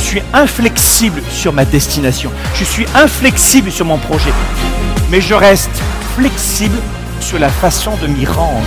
Je suis inflexible sur ma destination. Je suis inflexible sur mon projet. Mais je reste flexible sur la façon de m'y rendre.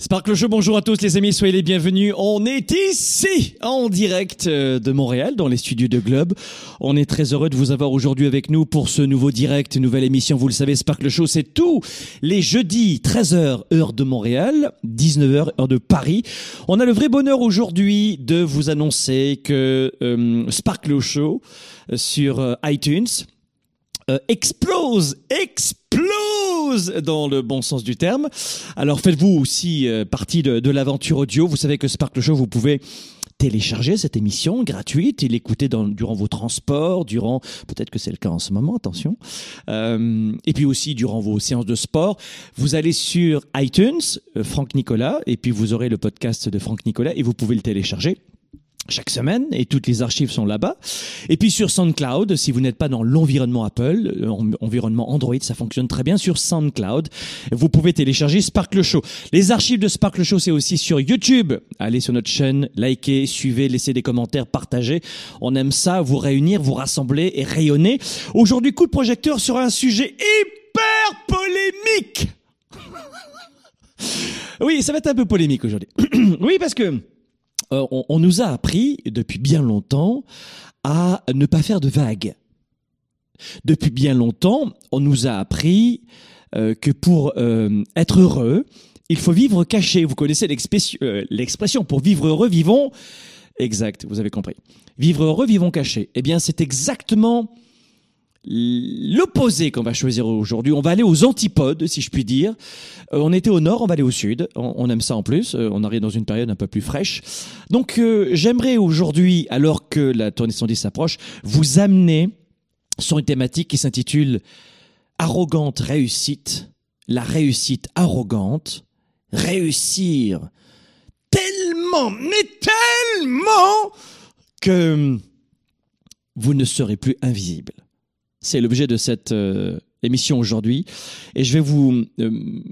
Sparkle Show, bonjour à tous les amis, soyez les bienvenus. On est ici, en direct euh, de Montréal, dans les studios de Globe. On est très heureux de vous avoir aujourd'hui avec nous pour ce nouveau direct, nouvelle émission. Vous le savez, Sparkle Show, c'est tous les jeudis, 13h, heure de Montréal, 19h, heure de Paris. On a le vrai bonheur aujourd'hui de vous annoncer que euh, Sparkle Show euh, sur iTunes explose, explose dans le bon sens du terme. Alors faites-vous aussi euh, partie de, l'aventure audio. Vous savez que Sparkle Show, vous pouvez télécharger cette émission gratuite et l'écouter durant vos transports, durant peut-être que c'est le cas en ce moment, attention, Euh, et puis aussi durant vos séances de sport. Vous allez sur iTunes, euh, Franck Nicolas, et puis vous aurez le podcast de Franck Nicolas et vous pouvez le télécharger chaque semaine et toutes les archives sont là-bas. Et puis sur SoundCloud, si vous n'êtes pas dans l'environnement Apple, euh, en- environnement Android, ça fonctionne très bien sur SoundCloud. Vous pouvez télécharger Sparkle Show. Les archives de Sparkle Show, c'est aussi sur YouTube. Allez sur notre chaîne, likez, suivez, laissez des commentaires, partagez. On aime ça, vous réunir, vous rassembler et rayonner. Aujourd'hui, coup de projecteur sur un sujet hyper polémique. Oui, ça va être un peu polémique aujourd'hui. oui, parce que euh, on, on nous a appris depuis bien longtemps à ne pas faire de vagues. Depuis bien longtemps, on nous a appris euh, que pour euh, être heureux, il faut vivre caché. Vous connaissez l'expression, euh, pour vivre heureux, vivons. Exact, vous avez compris. Vivre heureux, vivons caché. Eh bien, c'est exactement l'opposé qu'on va choisir aujourd'hui. On va aller aux antipodes, si je puis dire. Euh, on était au nord, on va aller au sud. On, on aime ça en plus. Euh, on arrive dans une période un peu plus fraîche. Donc, euh, j'aimerais aujourd'hui, alors que la tournée 110 s'approche, vous amener sur une thématique qui s'intitule Arrogante réussite. La réussite arrogante. Réussir tellement, mais tellement que vous ne serez plus invisible. C'est l'objet de cette euh, émission aujourd'hui. Et je vais vous, euh,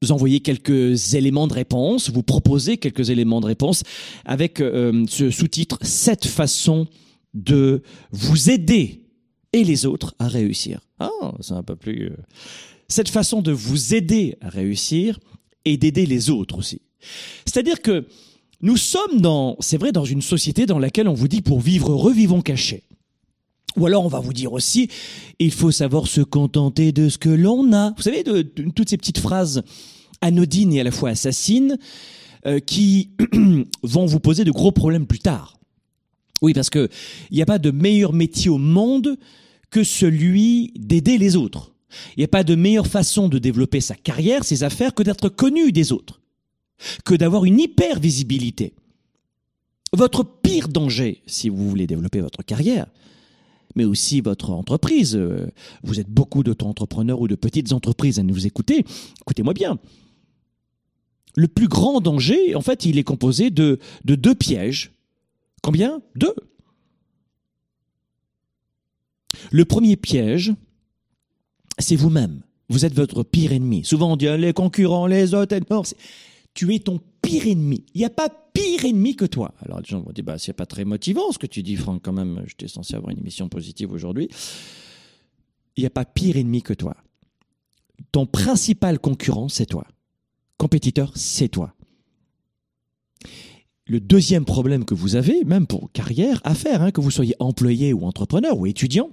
vous envoyer quelques éléments de réponse, vous proposer quelques éléments de réponse avec euh, ce sous-titre « Cette façon de vous aider et les autres à réussir ». Ah, c'est un peu plus... euh, Cette façon de vous aider à réussir et d'aider les autres aussi. C'est-à-dire que nous sommes dans, c'est vrai, dans une société dans laquelle on vous dit pour vivre heureux, vivons cachés. Ou alors on va vous dire aussi, il faut savoir se contenter de ce que l'on a. Vous savez, de, toutes ces petites phrases anodines et à la fois assassines euh, qui vont vous poser de gros problèmes plus tard. Oui, parce que il n'y a pas de meilleur métier au monde que celui d'aider les autres. Il n'y a pas de meilleure façon de développer sa carrière, ses affaires, que d'être connu des autres, que d'avoir une hyper visibilité. Votre pire danger, si vous voulez développer votre carrière, mais aussi votre entreprise. euh, Vous êtes beaucoup d'auto-entrepreneurs ou de petites entreprises à nous écouter. Écoutez-moi bien. Le plus grand danger, en fait, il est composé de, de deux pièges. Combien? Deux. Le premier piège, c'est vous-même. Vous êtes votre pire ennemi. Souvent on dit ah, les concurrents, les autres. Non, tu es ton pire ennemi. Il n'y a pas pire ennemi que toi. Alors les gens vont dire, bah, c'est pas très motivant ce que tu dis, Franck, quand même. J'étais censé avoir une émission positive aujourd'hui. Il n'y a pas pire ennemi que toi. Ton principal concurrent, c'est toi. Compétiteur, c'est toi. Le deuxième problème que vous avez, même pour carrière, à faire, hein, que vous soyez employé ou entrepreneur ou étudiant,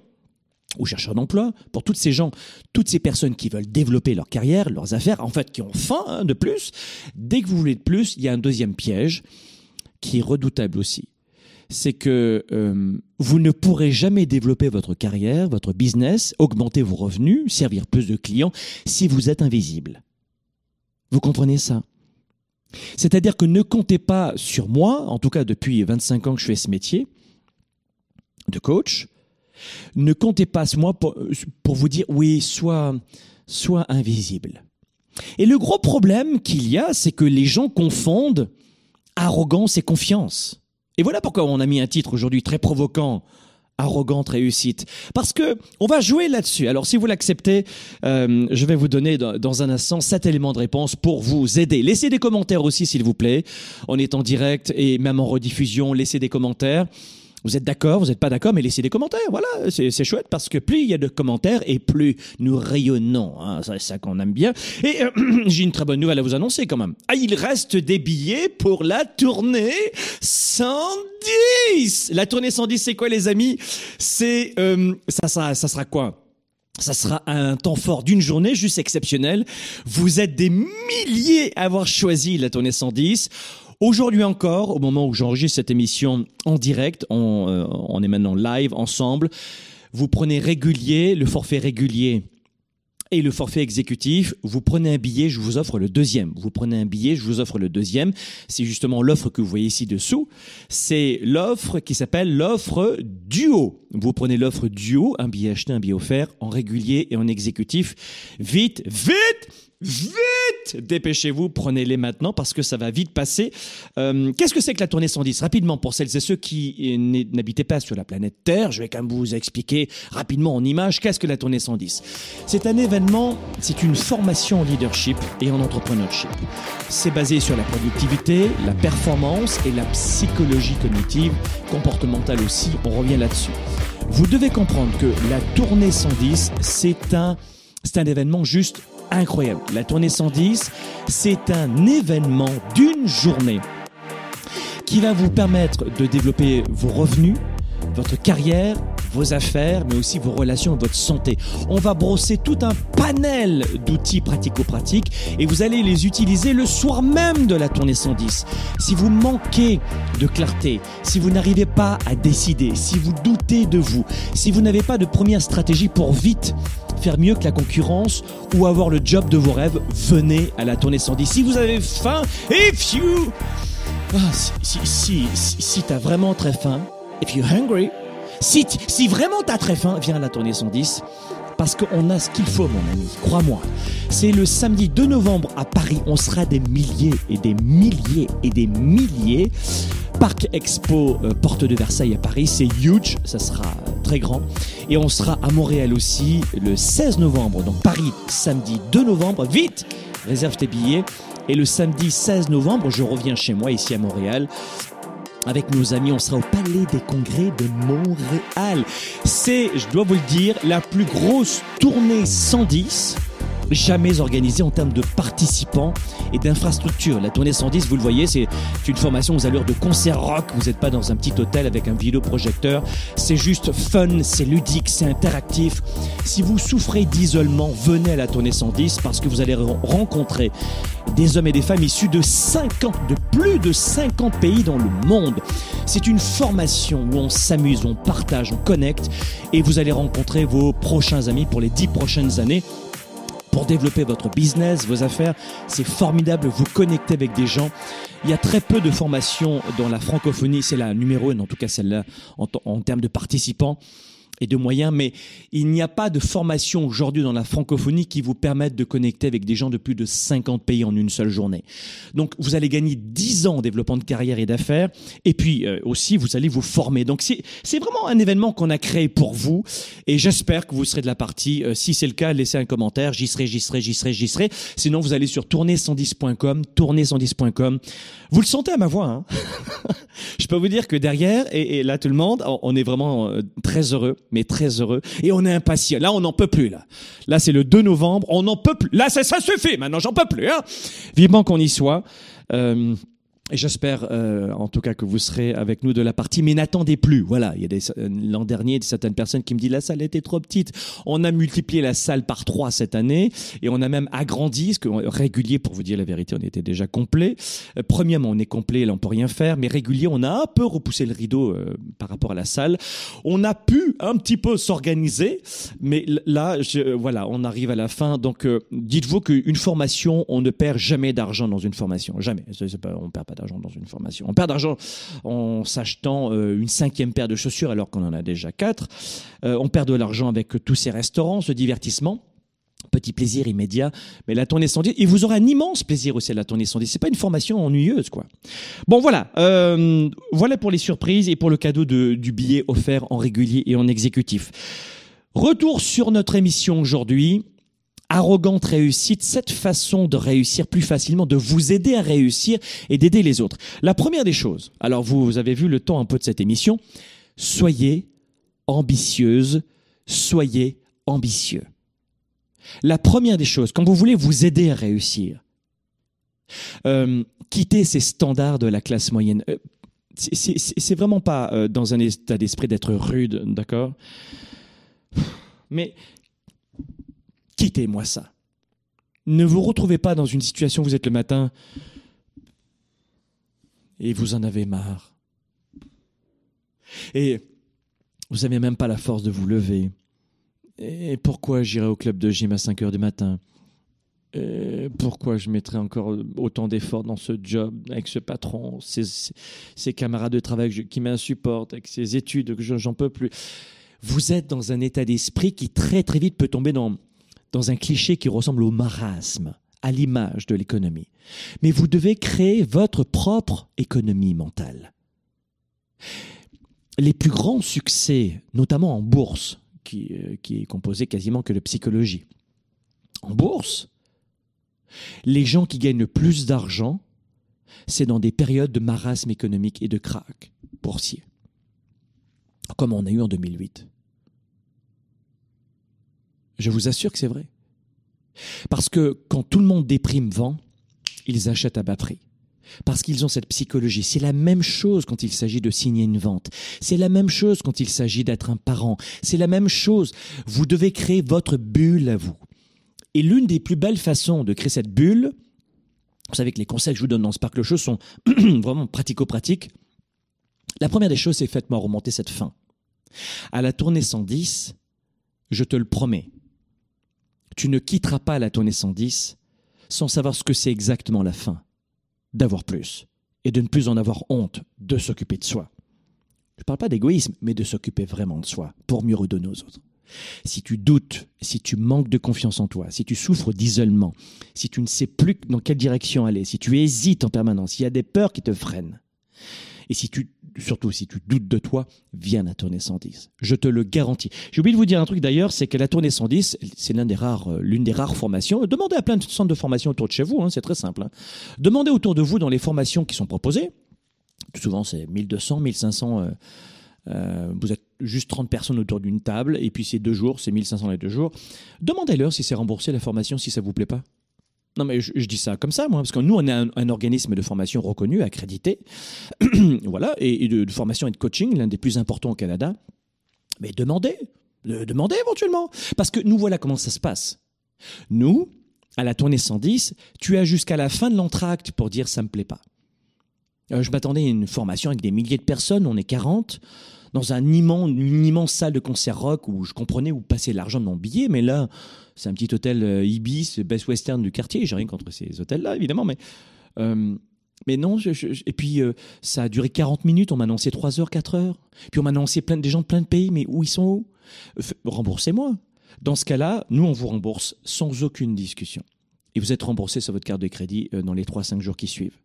ou chercheur d'emploi, pour toutes ces gens, toutes ces personnes qui veulent développer leur carrière, leurs affaires, en fait, qui ont faim hein, de plus, dès que vous voulez de plus, il y a un deuxième piège qui est redoutable aussi. C'est que euh, vous ne pourrez jamais développer votre carrière, votre business, augmenter vos revenus, servir plus de clients si vous êtes invisible. Vous comprenez ça? C'est-à-dire que ne comptez pas sur moi, en tout cas depuis 25 ans que je fais ce métier de coach, ne comptez pas sur moi pour, vous dire oui, sois, sois invisible. Et le gros problème qu'il y a, c'est que les gens confondent arrogance et confiance. Et voilà pourquoi on a mis un titre aujourd'hui très provoquant arrogante réussite. Parce que on va jouer là-dessus. Alors si vous l'acceptez, euh, je vais vous donner dans, dans, un instant sept éléments de réponse pour vous aider. Laissez des commentaires aussi s'il vous plaît. On est en direct et même en rediffusion, laissez des commentaires. Vous êtes d'accord, vous n'êtes pas d'accord, mais laissez des commentaires. Voilà, c'est chouette parce que plus il y a de commentaires et plus nous rayonnons. Hein, c'est ça qu'on aime bien. Et euh, j'ai une très bonne nouvelle à vous annoncer quand même. Ah, il reste des billets pour la tournée 110. La tournée 110, c'est quoi les amis? C'est euh, ça, ça, ça sera quoi? Ça sera un temps fort d'une journée juste exceptionnel. Vous êtes des milliers à avoir choisi la tournée 110. Aujourd'hui encore, au moment où j'enregistre cette émission en direct, on, euh, on est maintenant live ensemble, vous prenez régulier, le forfait régulier et le forfait exécutif, vous prenez un billet, je vous offre le deuxième. Vous prenez un billet, je vous offre le deuxième. C'est justement l'offre que vous voyez ici dessous. C'est l'offre qui s'appelle l'offre duo. Vous prenez l'offre duo, un billet acheté, un billet offert, en régulier et en exécutif. Vite, vite Vite Dépêchez-vous, prenez-les maintenant parce que ça va vite passer. Euh, qu'est-ce que c'est que la tournée 110 Rapidement, pour celles et ceux qui n'habitaient pas sur la planète Terre, je vais quand même vous expliquer rapidement en images qu'est-ce que la tournée 110. C'est un événement, c'est une formation en leadership et en entrepreneurship. C'est basé sur la productivité, la performance et la psychologie cognitive, comportementale aussi, on revient là-dessus. Vous devez comprendre que la tournée 110, c'est un, un événement juste incroyable. La tournée 110, c'est un événement d'une journée qui va vous permettre de développer vos revenus, votre carrière, vos affaires, mais aussi vos relations votre santé. On va brosser tout un panel d'outils pratico-pratiques et vous allez les utiliser le soir même de la tournée 110. Si vous manquez de clarté, si vous n'arrivez pas à décider, si vous doutez de vous, si vous n'avez pas de première stratégie pour vite faire mieux que la concurrence ou avoir le job de vos rêves, venez à la tournée 110. Si vous avez faim, if you... Ah, si, si, si, si t'as vraiment très faim, if you're hungry, si, si vraiment t'as très faim, viens à la tournée 110 parce qu'on a ce qu'il faut, mon ami. Crois-moi. C'est le samedi 2 novembre à Paris. On sera des milliers et des milliers et des milliers. Parc Expo euh, Porte de Versailles à Paris, c'est huge, ça sera très grand. Et on sera à Montréal aussi le 16 novembre. Donc Paris, samedi 2 novembre. Vite, réserve tes billets. Et le samedi 16 novembre, je reviens chez moi ici à Montréal avec nos amis, on sera au Palais des Congrès de Montréal. C'est, je dois vous le dire, la plus grosse tournée 110 jamais organisée en termes de participants et d'infrastructures. La tournée 110, vous le voyez, c'est une formation aux allures de concert rock. Vous n'êtes pas dans un petit hôtel avec un vidéoprojecteur. C'est juste fun, c'est ludique, c'est interactif. Si vous souffrez d'isolement, venez à la tournée 110 parce que vous allez rencontrer des hommes et des femmes issus de 50, de plus de 50 pays dans le monde. C'est une formation où on s'amuse, on partage, on connecte et vous allez rencontrer vos prochains amis pour les dix prochaines années pour développer votre business, vos affaires. C'est formidable, vous connectez avec des gens. Il y a très peu de formations dans la francophonie, c'est la numéro une, en tout cas celle-là, en, termes de participants. Et de moyens, mais il n'y a pas de formation aujourd'hui dans la francophonie qui vous permette de connecter avec des gens de plus de 50 pays en une seule journée. Donc vous allez gagner 10 ans en développement de carrière et d'affaires, et puis euh, aussi vous allez vous former. Donc c'est vraiment un événement qu'on a créé pour vous, et j'espère que vous serez de la partie. Euh, si c'est le cas, laissez un commentaire, j'y serai, j'y serai, j'y serai, j'y serai. Sinon vous allez sur tourner110.com, tourner110.com. Vous le sentez à ma voix, hein Je peux vous dire que derrière, et, et là tout le monde, on est vraiment euh, très heureux mais très heureux. Et on est impatient. Là, on n'en peut plus, là. Là, c'est le 2 novembre. On n'en peut plus. Là, ça, ça suffit. Maintenant, j'en peux plus, hein. Vivement qu'on y soit. Euh, et j'espère, euh, en tout cas, que vous serez avec nous de la partie. Mais n'attendez plus. Voilà, il y a des euh, l'an dernier certaines personnes qui me disent la salle était trop petite. On a multiplié la salle par trois cette année et on a même agrandi. Ce que régulier, pour vous dire la vérité, on était déjà complet. Euh, premièrement, on est complet, là on peut rien faire. Mais régulier, on a un peu repoussé le rideau euh, par rapport à la salle. On a pu un petit peu s'organiser, mais là, je, voilà, on arrive à la fin. Donc, dites-vous qu'une formation, on ne perd jamais d'argent dans une formation, jamais. On perd pas d'argent dans une formation. On perd d'argent en s'achetant euh, une cinquième paire de chaussures alors qu'on en a déjà quatre. Euh, on perd de l'argent avec tous ces restaurants, ce divertissement petit plaisir immédiat, mais la tournée 110, et vous aurez un immense plaisir aussi à la tournée 110. C'est pas une formation ennuyeuse, quoi. Bon, voilà, euh, voilà pour les surprises et pour le cadeau de, du billet offert en régulier et en exécutif. Retour sur notre émission aujourd'hui arrogante réussite, cette façon de réussir plus facilement, de vous aider à réussir et d'aider les autres. La première des choses, alors vous, avez vu le temps un peu de cette émission, soyez ambitieuse, soyez ambitieux. La première des choses, quand vous voulez vous aider à réussir, euh, quittez ces standards de la classe moyenne. Euh, c'est vraiment pas euh, dans un état d'esprit d'être rude, d'accord? Mais quittez-moi ça. Ne vous retrouvez pas dans une situation où vous êtes le matin et vous en avez marre. Et vous n'avez même pas la force de vous lever. Et pourquoi j'irai au club de gym à 5 heures du matin? Et pourquoi je mettrai encore autant d'efforts dans ce job avec ce patron, ces, camarades de travail qui m'insupportent, avec ces études que j'en peux plus? Vous êtes dans un état d'esprit qui très très vite peut tomber dans dans un cliché qui ressemble au marasme, à l'image de l'économie. Mais vous devez créer votre propre économie mentale. Les plus grands succès, notamment en bourse, qui, euh, qui est composé quasiment que de psychologie. En bourse, les gens qui gagnent le plus d'argent, c'est dans des périodes de marasme économique et de krach boursier, comme on a eu en 2008. Je vous assure que c'est vrai. Parce que quand tout le monde déprime vend, ils achètent à batterie. Parce qu'ils ont cette psychologie. C'est la même chose quand il s'agit de signer une vente. C'est la même chose quand il s'agit d'être un parent. C'est la même chose. Vous devez créer votre bulle à vous. Et l'une des plus belles façons de créer cette bulle, vous savez que les conseils que je vous donne dans Sparkle Show sont vraiment pratico-pratiques. La première des choses, c'est faites-moi remonter cette fin. À la tournée 110, je te le promets, tu ne quitteras pas la tournée 110 sans savoir ce que c'est exactement la fin. D'avoir plus. Et de ne plus en avoir honte, de s'occuper de soi. Je ne parle pas d'égoïsme, mais de s'occuper vraiment de soi, pour mieux redonner aux autres. Si tu doutes, si tu manques de confiance en toi, si tu souffres d'isolement, si tu ne sais plus dans quelle direction aller, si tu hésites en permanence, s'il y a des peurs qui te freinent, et si tu, surtout si tu doutes de toi, viens à tournée 110. Je te le garantis. J'ai oublié de vous dire un truc d'ailleurs, c'est que la tournée 110, c'est l'une des rares, euh, des rares formations. Demandez à plein de centres de formation autour de chez vous, hein, c'est très simple. Hein. Demandez autour de vous dans les formations qui sont proposées. Souvent, c'est 1200, 1500. Euh, euh, vous êtes juste 30 personnes autour d'une table, et puis c'est deux jours, c'est 1500 les deux jours. Demandez-leur si c'est remboursé la formation, si ça vous plaît pas. Non, mais je, dis ça comme ça, moi, parce que nous, on est un, organisme de formation reconnu, accrédité, voilà, et, de, formation et de coaching, l'un des plus importants au Canada. Mais demandez, demandez éventuellement, parce que nous, voilà comment ça se passe. Nous, à la tournée 110, tu as jusqu'à la fin de l'entracte pour dire ça me plaît pas. Euh, je m'attendais à une formation avec des milliers de personnes, on est 40 dans un immense, une immense salle de concert rock où je comprenais où passer l'argent de mon billet, mais là, c'est un petit hôtel euh, Ibis, Best Western du quartier. J'ai rien contre ces hôtels-là, évidemment, mais euh, Mais non, et puis euh, ça a duré 40 minutes, on m'a annoncé 3 heures, 4 heures. Puis on m'a annoncé plein, des gens de plein de pays, mais où ils sont Remboursez-moi. Dans ce cas-là, nous, on vous rembourse sans aucune discussion. Et vous êtes remboursé sur votre carte de crédit dans les 3-5 jours qui suivent.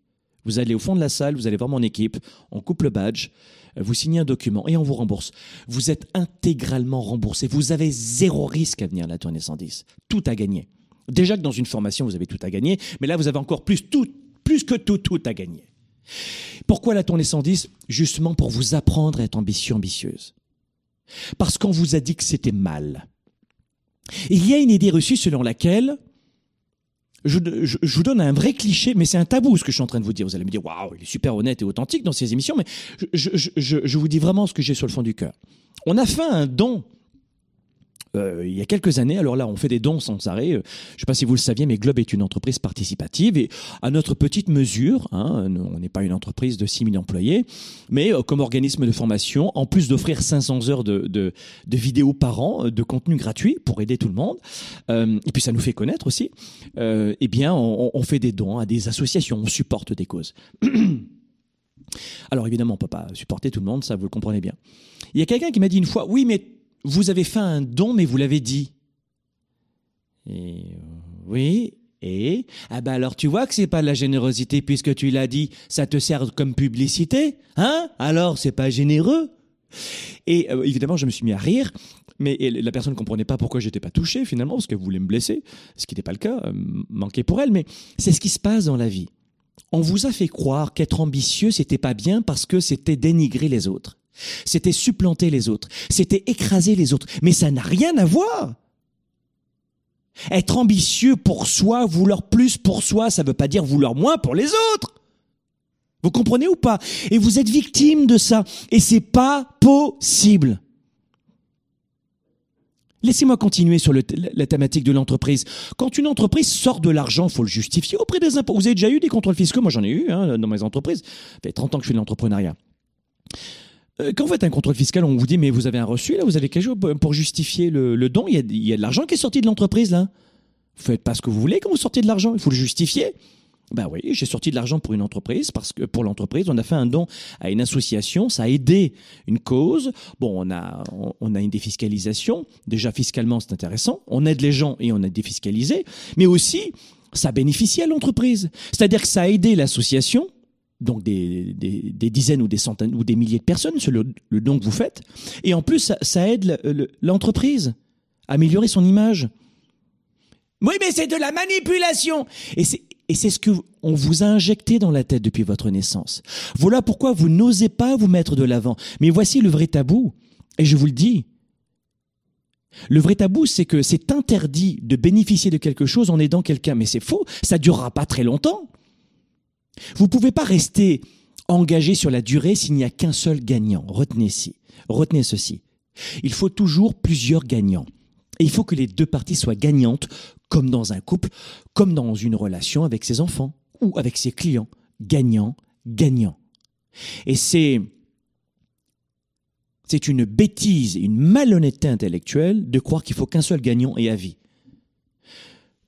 Vous allez au fond de la salle, vous allez voir mon équipe, on coupe le badge, vous signez un document et on vous rembourse. Vous êtes intégralement remboursé. Vous avez zéro risque à venir à la tournée 110. Tout à gagner. Déjà que dans une formation, vous avez tout à gagner, mais là, vous avez encore plus, tout, plus que tout, tout à gagner. Pourquoi la tournée 110 Justement pour vous apprendre à être ambitieux, ambitieuse. Parce qu'on vous a dit que c'était mal. Il y a une idée reçue selon laquelle, je, je- je vous donne un vrai cliché, mais c'est un tabou ce que je suis en train de vous dire. Vous allez me dire, waouh, il est super honnête et authentique dans ses émissions, mais je, je- vous dis vraiment ce que j'ai sur le fond du cœur. On a fait un don euh, il y a quelques années. Alors là, on fait des dons sans arrêt. Euh, Je ne sais pas si vous le saviez, mais Globe est une entreprise participative et à notre petite mesure, hein, on n'est pas une entreprise de 6 000 employés, mais euh, comme organisme de formation, en plus d'offrir 500 heures de, de, de vidéos par an, euh, de contenu gratuit pour aider tout le monde, euh, et puis ça nous fait connaître aussi, eh bien, on, on fait des dons à des associations, on supporte des causes. Alors évidemment, on peut pas supporter tout le monde, ça vous le comprenez bien. Il y a quelqu'un qui m'a dit une fois, oui, mais vous avez fait un don, mais vous l'avez dit. Et euh, oui, et ah ben alors tu vois que c'est pas de la générosité puisque tu l'as dit, ça te sert comme publicité, hein? Alors c'est pas généreux. Et euh, évidemment, je me suis mis à rire, mais la personne ne comprenait pas pourquoi j'étais pas touché finalement parce qu'elle voulait me blesser, ce qui n'était pas le cas, euh, manqué pour elle. Mais c'est ce qui se passe dans la vie. On vous a fait croire qu'être ambitieux c'était pas bien parce que c'était dénigrer les autres. C'était supplanter les autres. C'était écraser les autres. Mais ça n'a rien à voir. Être ambitieux pour soi, vouloir plus pour soi, ça ne veut pas dire vouloir moins pour les autres. Vous comprenez ou pas? Et vous êtes victime de ça. Et c'est pas possible. Laissez-moi continuer sur la thématique de l'entreprise. Quand une entreprise sort de l'argent, faut le justifier auprès des impôts. Vous avez déjà eu des contrôles fiscaux? Moi, j'en ai eu hein, dans mes entreprises. Ça fait 30 ans que je fais de l'entrepreneuriat. Euh, Quand vous faites un contrôle fiscal, on vous dit, mais vous avez un reçu, là, vous avez quelque chose pour- justifier le, don. Il y, a, de l'argent qui est sorti de l'entreprise, là. Vous faites pas ce que vous voulez quand vous sortez de l'argent. Il faut le justifier. Ben oui, j'ai sorti de l'argent pour une entreprise parce que pour l'entreprise, on a fait un don à une association, ça a aidé une cause. Bon, on a on a une défiscalisation. Déjà fiscalement, c'est intéressant. On aide les gens et on a défiscalisé, mais aussi ça bénéficie à l'entreprise. C'est-à-dire que ça a aidé l'association, donc des, des, dizaines ou des centaines ou des milliers de personnes sur le, don que vous faites, et en plus ça, ça aide le- le- l'entreprise à améliorer son image. Oui, mais c'est de la manipulation. Et c'est et c'est ce que on vous a injecté dans la tête depuis votre naissance. Voilà pourquoi vous n'osez pas vous mettre de l'avant. Mais voici le vrai tabou. Et je vous le dis. Le vrai tabou, c'est que c'est interdit de bénéficier de quelque chose en aidant quelqu'un. Mais c'est faux. Ça durera pas très longtemps. Vous pouvez pas rester engagé sur la durée s'il n'y a qu'un seul gagnant. Retenez, ci. Retenez ceci. Il faut toujours plusieurs gagnants. Et il faut que les deux parties soient gagnantes, comme dans un couple, comme dans une relation avec ses enfants ou avec ses clients. Gagnant, gagnant. Et c'est, une bêtise, une malhonnêteté intellectuelle de croire qu'il faut qu'un seul gagnant et à vie.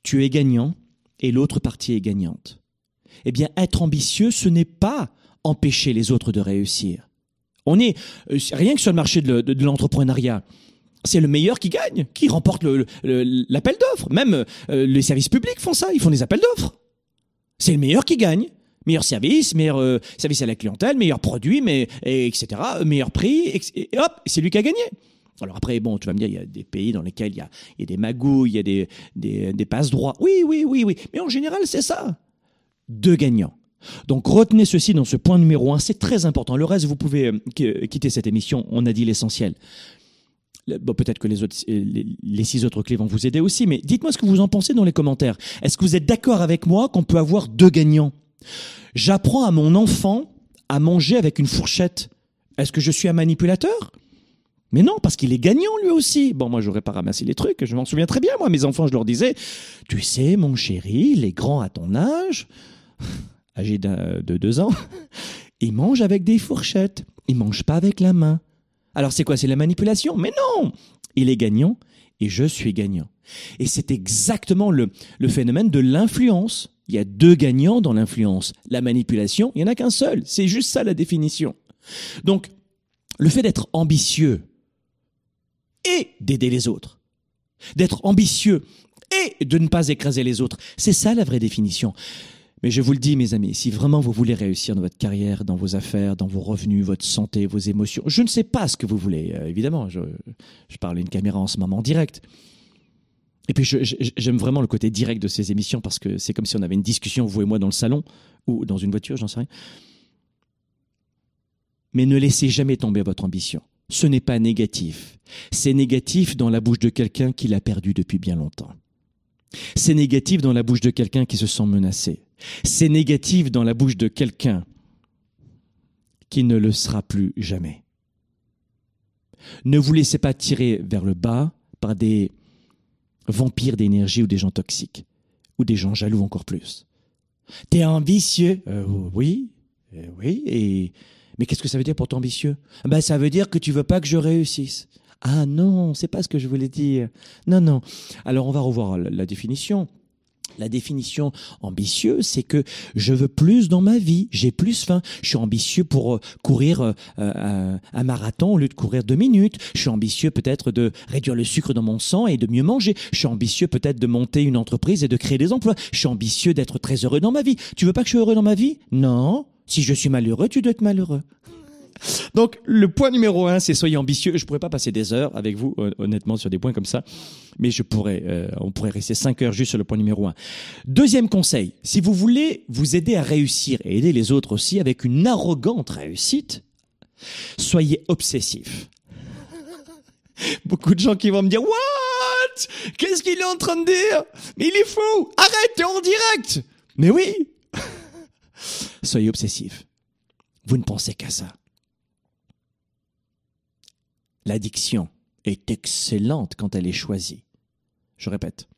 Tu es gagnant et l'autre partie est gagnante. Eh bien, être ambitieux, ce n'est pas empêcher les autres de réussir. On est, euh, rien que sur le marché de, l'entrepreneuriat, c'est le meilleur qui gagne, qui remporte l'appel d'offres. Même euh, les services publics font ça, ils font des appels d'offres. C'est le meilleur qui gagne. Meilleur service, meilleur euh, service à la clientèle, meilleur produit, etc., meilleur prix, et hop, c'est lui qui a gagné. Alors après, bon, tu vas me dire, il y a des pays dans lesquels il y a, il y a des magouilles, il y a des, des, des passe-droits. Oui, oui, oui, oui. Mais en général, c'est ça. Deux gagnants. Donc retenez ceci dans ce point numéro un, c'est très important. Le reste, vous pouvez euh, qui- quitter cette émission, on a dit l'essentiel. Le- Bon, peut-être que euh, les, six autres clés vont vous aider aussi, mais dites-moi ce que vous en pensez dans les commentaires. Est-ce que vous êtes d'accord avec moi qu'on peut avoir deux gagnants? J'apprends à mon enfant à manger avec une fourchette. Est-ce que je suis un manipulateur? Mais non, parce qu'il est gagnant lui aussi. Bon, moi, j'aurais pas ramassé les trucs. Je m'en souviens très bien. Moi, mes enfants, je leur disais, tu sais, mon chéri, les grands à ton âge, d'un- de deux ans, ils mangent avec des fourchettes. Ils mangent pas avec la main. Alors, c'est quoi? C'est la manipulation? Mais non Il est gagnant et je suis gagnant. Et c'est exactement le, le phénomène de l'influence. Il y a deux gagnants dans l'influence. La manipulation, il n'y en a qu'un seul. C'est juste ça la définition. Donc, le fait d'être ambitieux et d'aider les autres, d'être ambitieux et de ne pas écraser les autres, c'est ça la vraie définition. Mais je vous le dis, mes amis, si vraiment vous voulez réussir dans votre carrière, dans vos affaires, dans vos revenus, votre santé, vos émotions, je ne sais pas ce que vous voulez, euh, évidemment, je, parle à une caméra en ce moment en direct. Et puis j'aime vraiment le côté direct de ces émissions parce que c'est comme si on avait une discussion, vous et moi, dans le salon ou dans une voiture, j'en sais rien. Mais ne laissez jamais tomber votre ambition. Ce n'est pas négatif. C'est négatif dans la bouche de quelqu'un qui l'a perdu depuis bien longtemps. C'est négatif dans la bouche de quelqu'un qui se sent menacé. C'est négatif dans la bouche de quelqu'un qui ne le sera plus jamais. Ne vous laissez pas tirer vers le bas par des vampires d'énergie ou des gens toxiques, ou des gens jaloux encore plus. T'es ambitieux euh, Oui, euh, oui, et... Mais qu'est-ce que ça veut dire pour ton ambitieux? Ben, Ça veut dire que tu veux pas que je réussisse. Ah non, c'est pas ce que je voulais dire. Non, non. Alors on va revoir la définition. La définition ambitieuse, c'est que je veux plus dans ma vie, j'ai plus faim. Je suis ambitieux pour euh, courir euh, euh, un marathon au lieu de courir deux minutes. Je suis ambitieux peut-être de réduire le sucre dans mon sang et de mieux manger. Je suis ambitieux peut-être de monter une entreprise et de créer des emplois. Je suis ambitieux d'être très heureux dans ma vie. Tu veux pas que je sois heureux dans ma vie? Non. Si je suis malheureux, tu dois être malheureux. Donc, le point numéro un, c'est soyez ambitieux. Je pourrais pas passer des heures avec vous, honnêtement, sur des points comme ça, mais je pourrais, euh, on pourrait rester cinq heures juste sur le point numéro un. Deuxième conseil, si vous voulez vous aider à réussir et aider les autres aussi avec une arrogante réussite, soyez obsessif. Beaucoup de gens qui vont me dire, what? Qu'est-ce qu'il est en train de dire? Mais il est fou! Arrête, t'es en direct! Mais oui! soyez obsessif. Vous ne pensez qu'à ça. L'addiction est excellente quand elle est choisie. Je répète,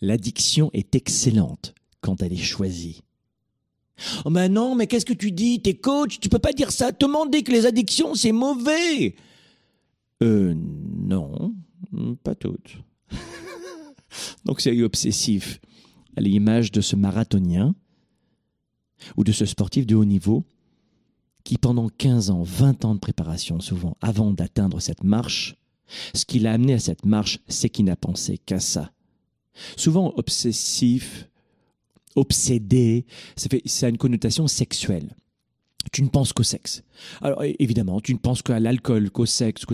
l'addiction est excellente quand elle est choisie. Oh ben non, mais qu'est-ce que tu dis? T'es coach, tu peux pas dire ça. Te demander que les addictions, c'est mauvais. Euh, non, pas toutes. Donc c'est obsessif. À l'image de ce marathonien ou de ce sportif de haut niveau qui pendant 15 ans, 20 ans de préparation souvent, avant d'atteindre cette marche, ce qui l'a amené à cette marche, c'est qu'il n'a pensé qu'à ça. Souvent obsessif, obsédé, ça, a une connotation sexuelle. Tu ne penses qu'au sexe. Alors évidemment, tu ne penses qu'à l'alcool, qu'au sexe,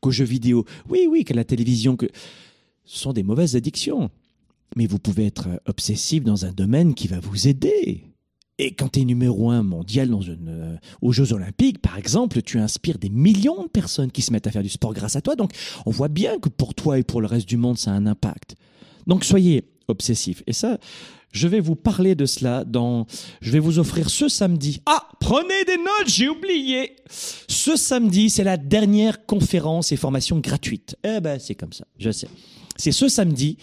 qu'aux jeux vidéo. Oui, oui, qu'à la télévision. Que... Ce sont des mauvaises addictions. Mais vous pouvez être obsessif dans un domaine qui va vous aider. Et quand tu es numéro un mondial dans une, euh, aux Jeux Olympiques, par exemple, tu inspires des millions de personnes qui se mettent à faire du sport grâce à toi. Donc, on voit bien que pour toi et pour le reste du monde, ça a un impact. Donc, soyez obsessifs. Et ça, je vais vous parler de cela dans, je vais vous offrir ce samedi. Ah, prenez des notes, j'ai oublié. Ce samedi, c'est la dernière conférence et formation gratuite. Eh ben, c'est comme ça, je sais. C'est ce samedi.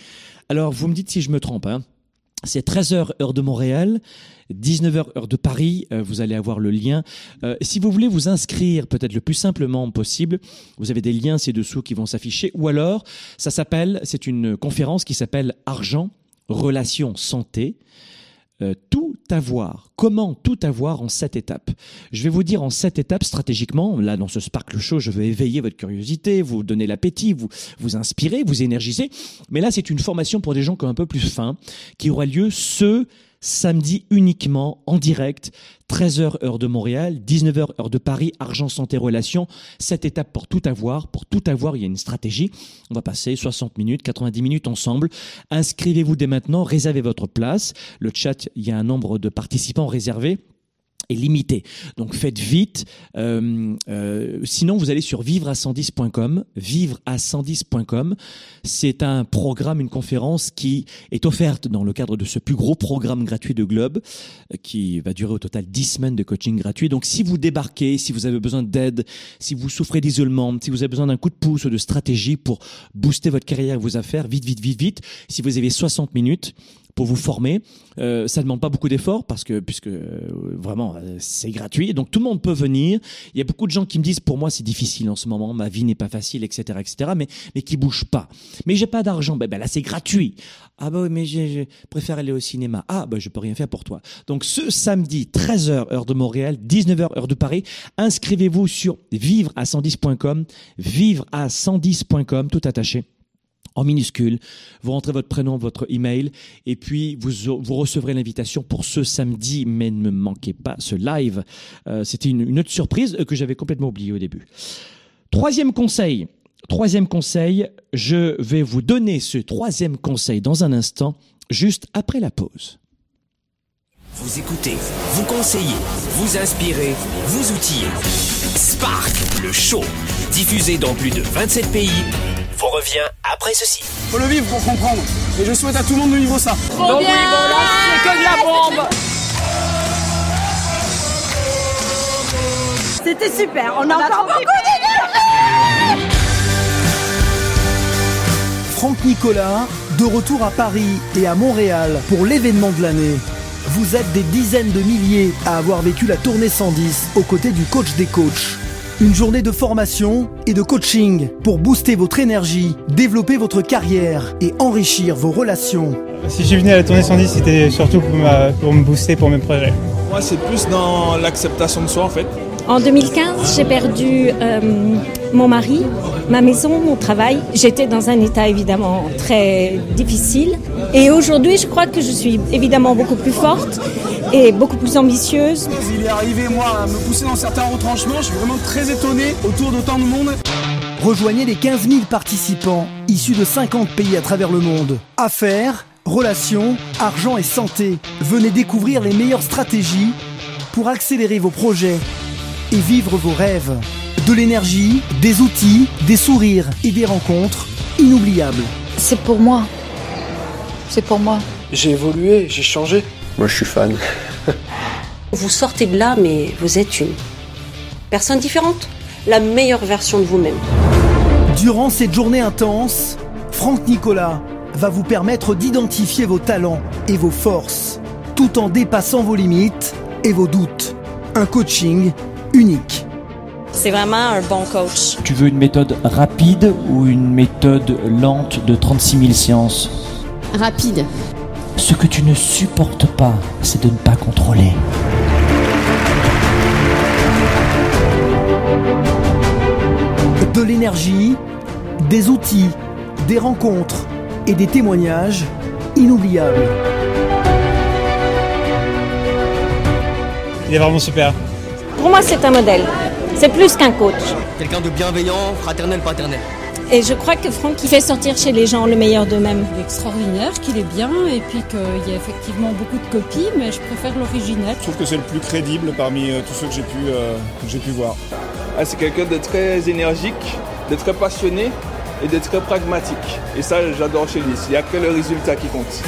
Alors, vous me dites si je me trompe, hein. C'est 13h heure de Montréal, 19h heure de Paris, euh, vous allez avoir le lien. Euh, si vous voulez vous inscrire peut-être le plus simplement possible, vous avez des liens ci-dessous qui vont s'afficher ou alors ça s'appelle, c'est une conférence qui s'appelle Argent, Relations, Santé. Euh, tout avoir. Comment tout avoir en sept étapes? Je vais vous dire en sept étapes stratégiquement. Là, dans ce Sparkle Show, je veux éveiller votre curiosité, vous donner l'appétit, vous inspirer, vous énergiser. Mais là, c'est une formation pour des gens qui ont un peu plus faim, qui aura lieu ce samedi uniquement en direct, 13h heure de Montréal, 19h heure de Paris, argent, santé, relations. Cette étape pour tout avoir. Pour tout avoir, il y a une stratégie. On va passer 60 minutes, 90 minutes ensemble. Inscrivez-vous dès maintenant, réservez votre place. Le chat, il y a un nombre de participants réservés est limité. Donc faites vite. Euh, euh, sinon, vous allez sur vivreà110.com. Vivreà110.com. C'est un programme, une conférence qui est offerte dans le cadre de ce plus gros programme gratuit de Globe, euh, qui va durer au total 10 semaines de coaching gratuit. Donc si vous débarquez, si vous avez besoin d'aide, si vous souffrez d'isolement, si vous avez besoin d'un coup de pouce ou de stratégie pour booster votre carrière et vos affaires, vite, vite, vite, vite. Si vous avez 60 minutes, pour vous former. Euh, ça demande pas beaucoup d'efforts parce que puisque euh, vraiment euh, c'est gratuit. Donc tout le monde peut venir. Il y a beaucoup de gens qui me disent, pour moi, c'est difficile en ce moment, ma vie n'est pas facile, etc., etc., mais, mais qui bougent pas. Mais j'ai pas d'argent. Ben, ben là, c'est gratuit. Ah bah oui, mais je préfère aller au cinéma. Ah bah je peux rien faire pour toi. Donc ce samedi, 13h heure de Montréal, 19h heure de Paris, inscrivez-vous sur vivre à 110.com, vivre à 110.com, tout attaché en minuscule. Vous rentrez votre prénom, votre email, et puis vous, recevrez l'invitation pour ce samedi. Mais ne me manquez pas ce live. Euh, C'était une, une, autre surprise que j'avais complètement oubliée au début. Troisième conseil. Troisième conseil. Je vais vous donner ce troisième conseil dans un instant, juste après la pause. Vous écoutez, vous conseillez, vous inspirez, vous outillez. Spark, le show, diffusé dans plus de 27 pays vous revient après ceci. Faut le vivre pour comprendre. Et je souhaite à tout le monde de vivre ça. Trop bien c'est que de la bombe C'était super, on a encore beaucoup d'énergie Franck Nicolas, de retour à Paris et à Montréal pour l'événement de l'année. Vous êtes des dizaines de milliers à avoir vécu la tournée 110 aux côtés du coach des coachs. Une journée de formation et de coaching pour booster votre énergie, développer votre carrière et enrichir vos relations. Si je suis venu à la tournée 110, c'était surtout pour, ma, pour me booster pour mes projets. Moi, c'est plus dans l'acceptation de soi en fait. En 2015, j'ai perdu euh, mon mari, ma maison, mon travail. J'étais dans un état évidemment très difficile. Et aujourd'hui, je crois que je suis évidemment beaucoup plus forte et beaucoup plus ambitieuse. Il est arrivé, moi, à me pousser dans certains retranchements. Je suis vraiment très étonné autour d'autant de monde. Rejoignez les 15 000 participants issus de 50 pays à travers le monde. Affaires, relations, argent et santé. Venez découvrir les meilleures stratégies pour accélérer vos projets et vivre vos rêves. De l'énergie, des outils, des sourires et des rencontres inoubliables. C'est pour moi. C'est pour moi. J'ai évolué, j'ai changé. Moi, je suis fan. vous sortez de là, mais vous êtes une personne différente. La meilleure version de vous-même. Durant cette journée intense, Franck Nicolas va vous permettre d'identifier vos talents et vos forces, tout en dépassant vos limites et vos doutes. Un coaching unique. C'est vraiment un bon coach. Tu veux une méthode rapide ou une méthode lente de 36 000 séances Rapide. Ce que tu ne supportes pas, c'est de ne pas contrôler. De l'énergie, des outils, des rencontres et des témoignages inoubliables. Il est vraiment super. Pour moi, c'est un modèle. C'est plus qu'un coach. Quelqu'un de bienveillant, fraternel, paternel. Et je crois que Franck, il fait sortir chez les gens le meilleur d'eux-mêmes. Il est extraordinaire, qu'il est bien, et puis qu'il y a effectivement beaucoup de copies, mais je préfère l'original. Je trouve que c'est le plus crédible parmi euh, tous ceux que j'ai pu, euh, que j'ai pu voir. Ah, c'est quelqu'un de très énergique, de très passionné et de très pragmatique. Et ça, j'adore chez lui. Il n'y a que le résultat qui compte.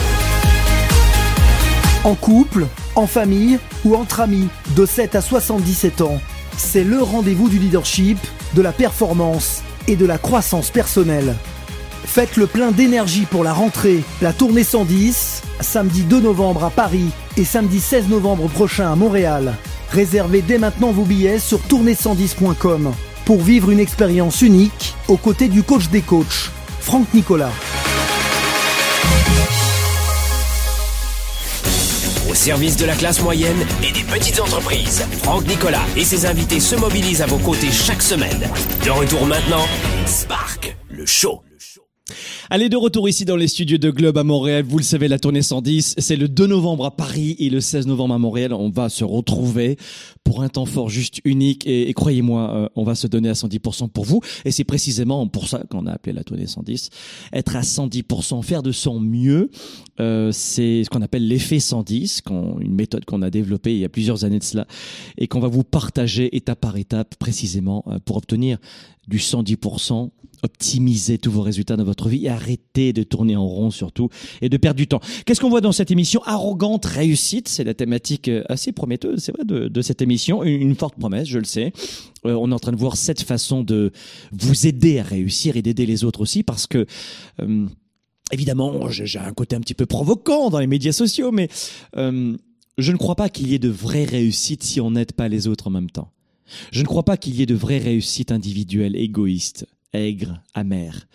En couple, en famille ou entre amis, de 7 à 77 ans, c'est le rendez-vous du leadership, de la performance et de la croissance personnelle. Faites le plein d'énergie pour la rentrée, la tournée 110, samedi 2 novembre à Paris et samedi 16 novembre prochain à Montréal. Réservez dès maintenant vos billets sur tournée110.com pour vivre une expérience unique aux côtés du coach des coachs, Franck Nicolas. Service de la classe moyenne et des petites entreprises, Franck Nicolas et ses invités se mobilisent à vos côtés chaque semaine. De retour maintenant, Spark, le show. Allez, de retour ici dans les studios de Globe à Montréal. Vous le savez, la tournée 110, c'est le 2 novembre à Paris et le 16 novembre à Montréal. On va se retrouver pour un temps fort juste unique et, croyez-moi, euh, on va se donner à 110% pour vous. Et c'est précisément pour ça qu'on a appelé la tournée 110. Être à 110%, faire de son mieux, euh, c'est ce qu'on appelle l'effet 110, une méthode qu'on a développée il y a plusieurs années de cela et qu'on va vous partager étape par étape précisément euh, pour obtenir du 110% optimiser tous vos résultats dans votre vie arrêter de tourner en rond surtout et de perdre du temps. Qu'est-ce qu'on voit dans cette émission Arrogante réussite, c'est la thématique euh, assez prometteuse, c'est vrai, de, cette émission. Une, forte promesse, je le sais. Euh, on est en train de voir cette façon de vous aider à réussir et d'aider les autres aussi parce que... Euh, évidemment, j'ai un côté un petit peu provoquant dans les médias sociaux, mais je ne crois pas qu'il y ait de vraies réussites si on n'aide pas les autres en même temps. Je ne crois pas qu'il y ait de vraies réussites individuelles, égoïstes, aigres, amères.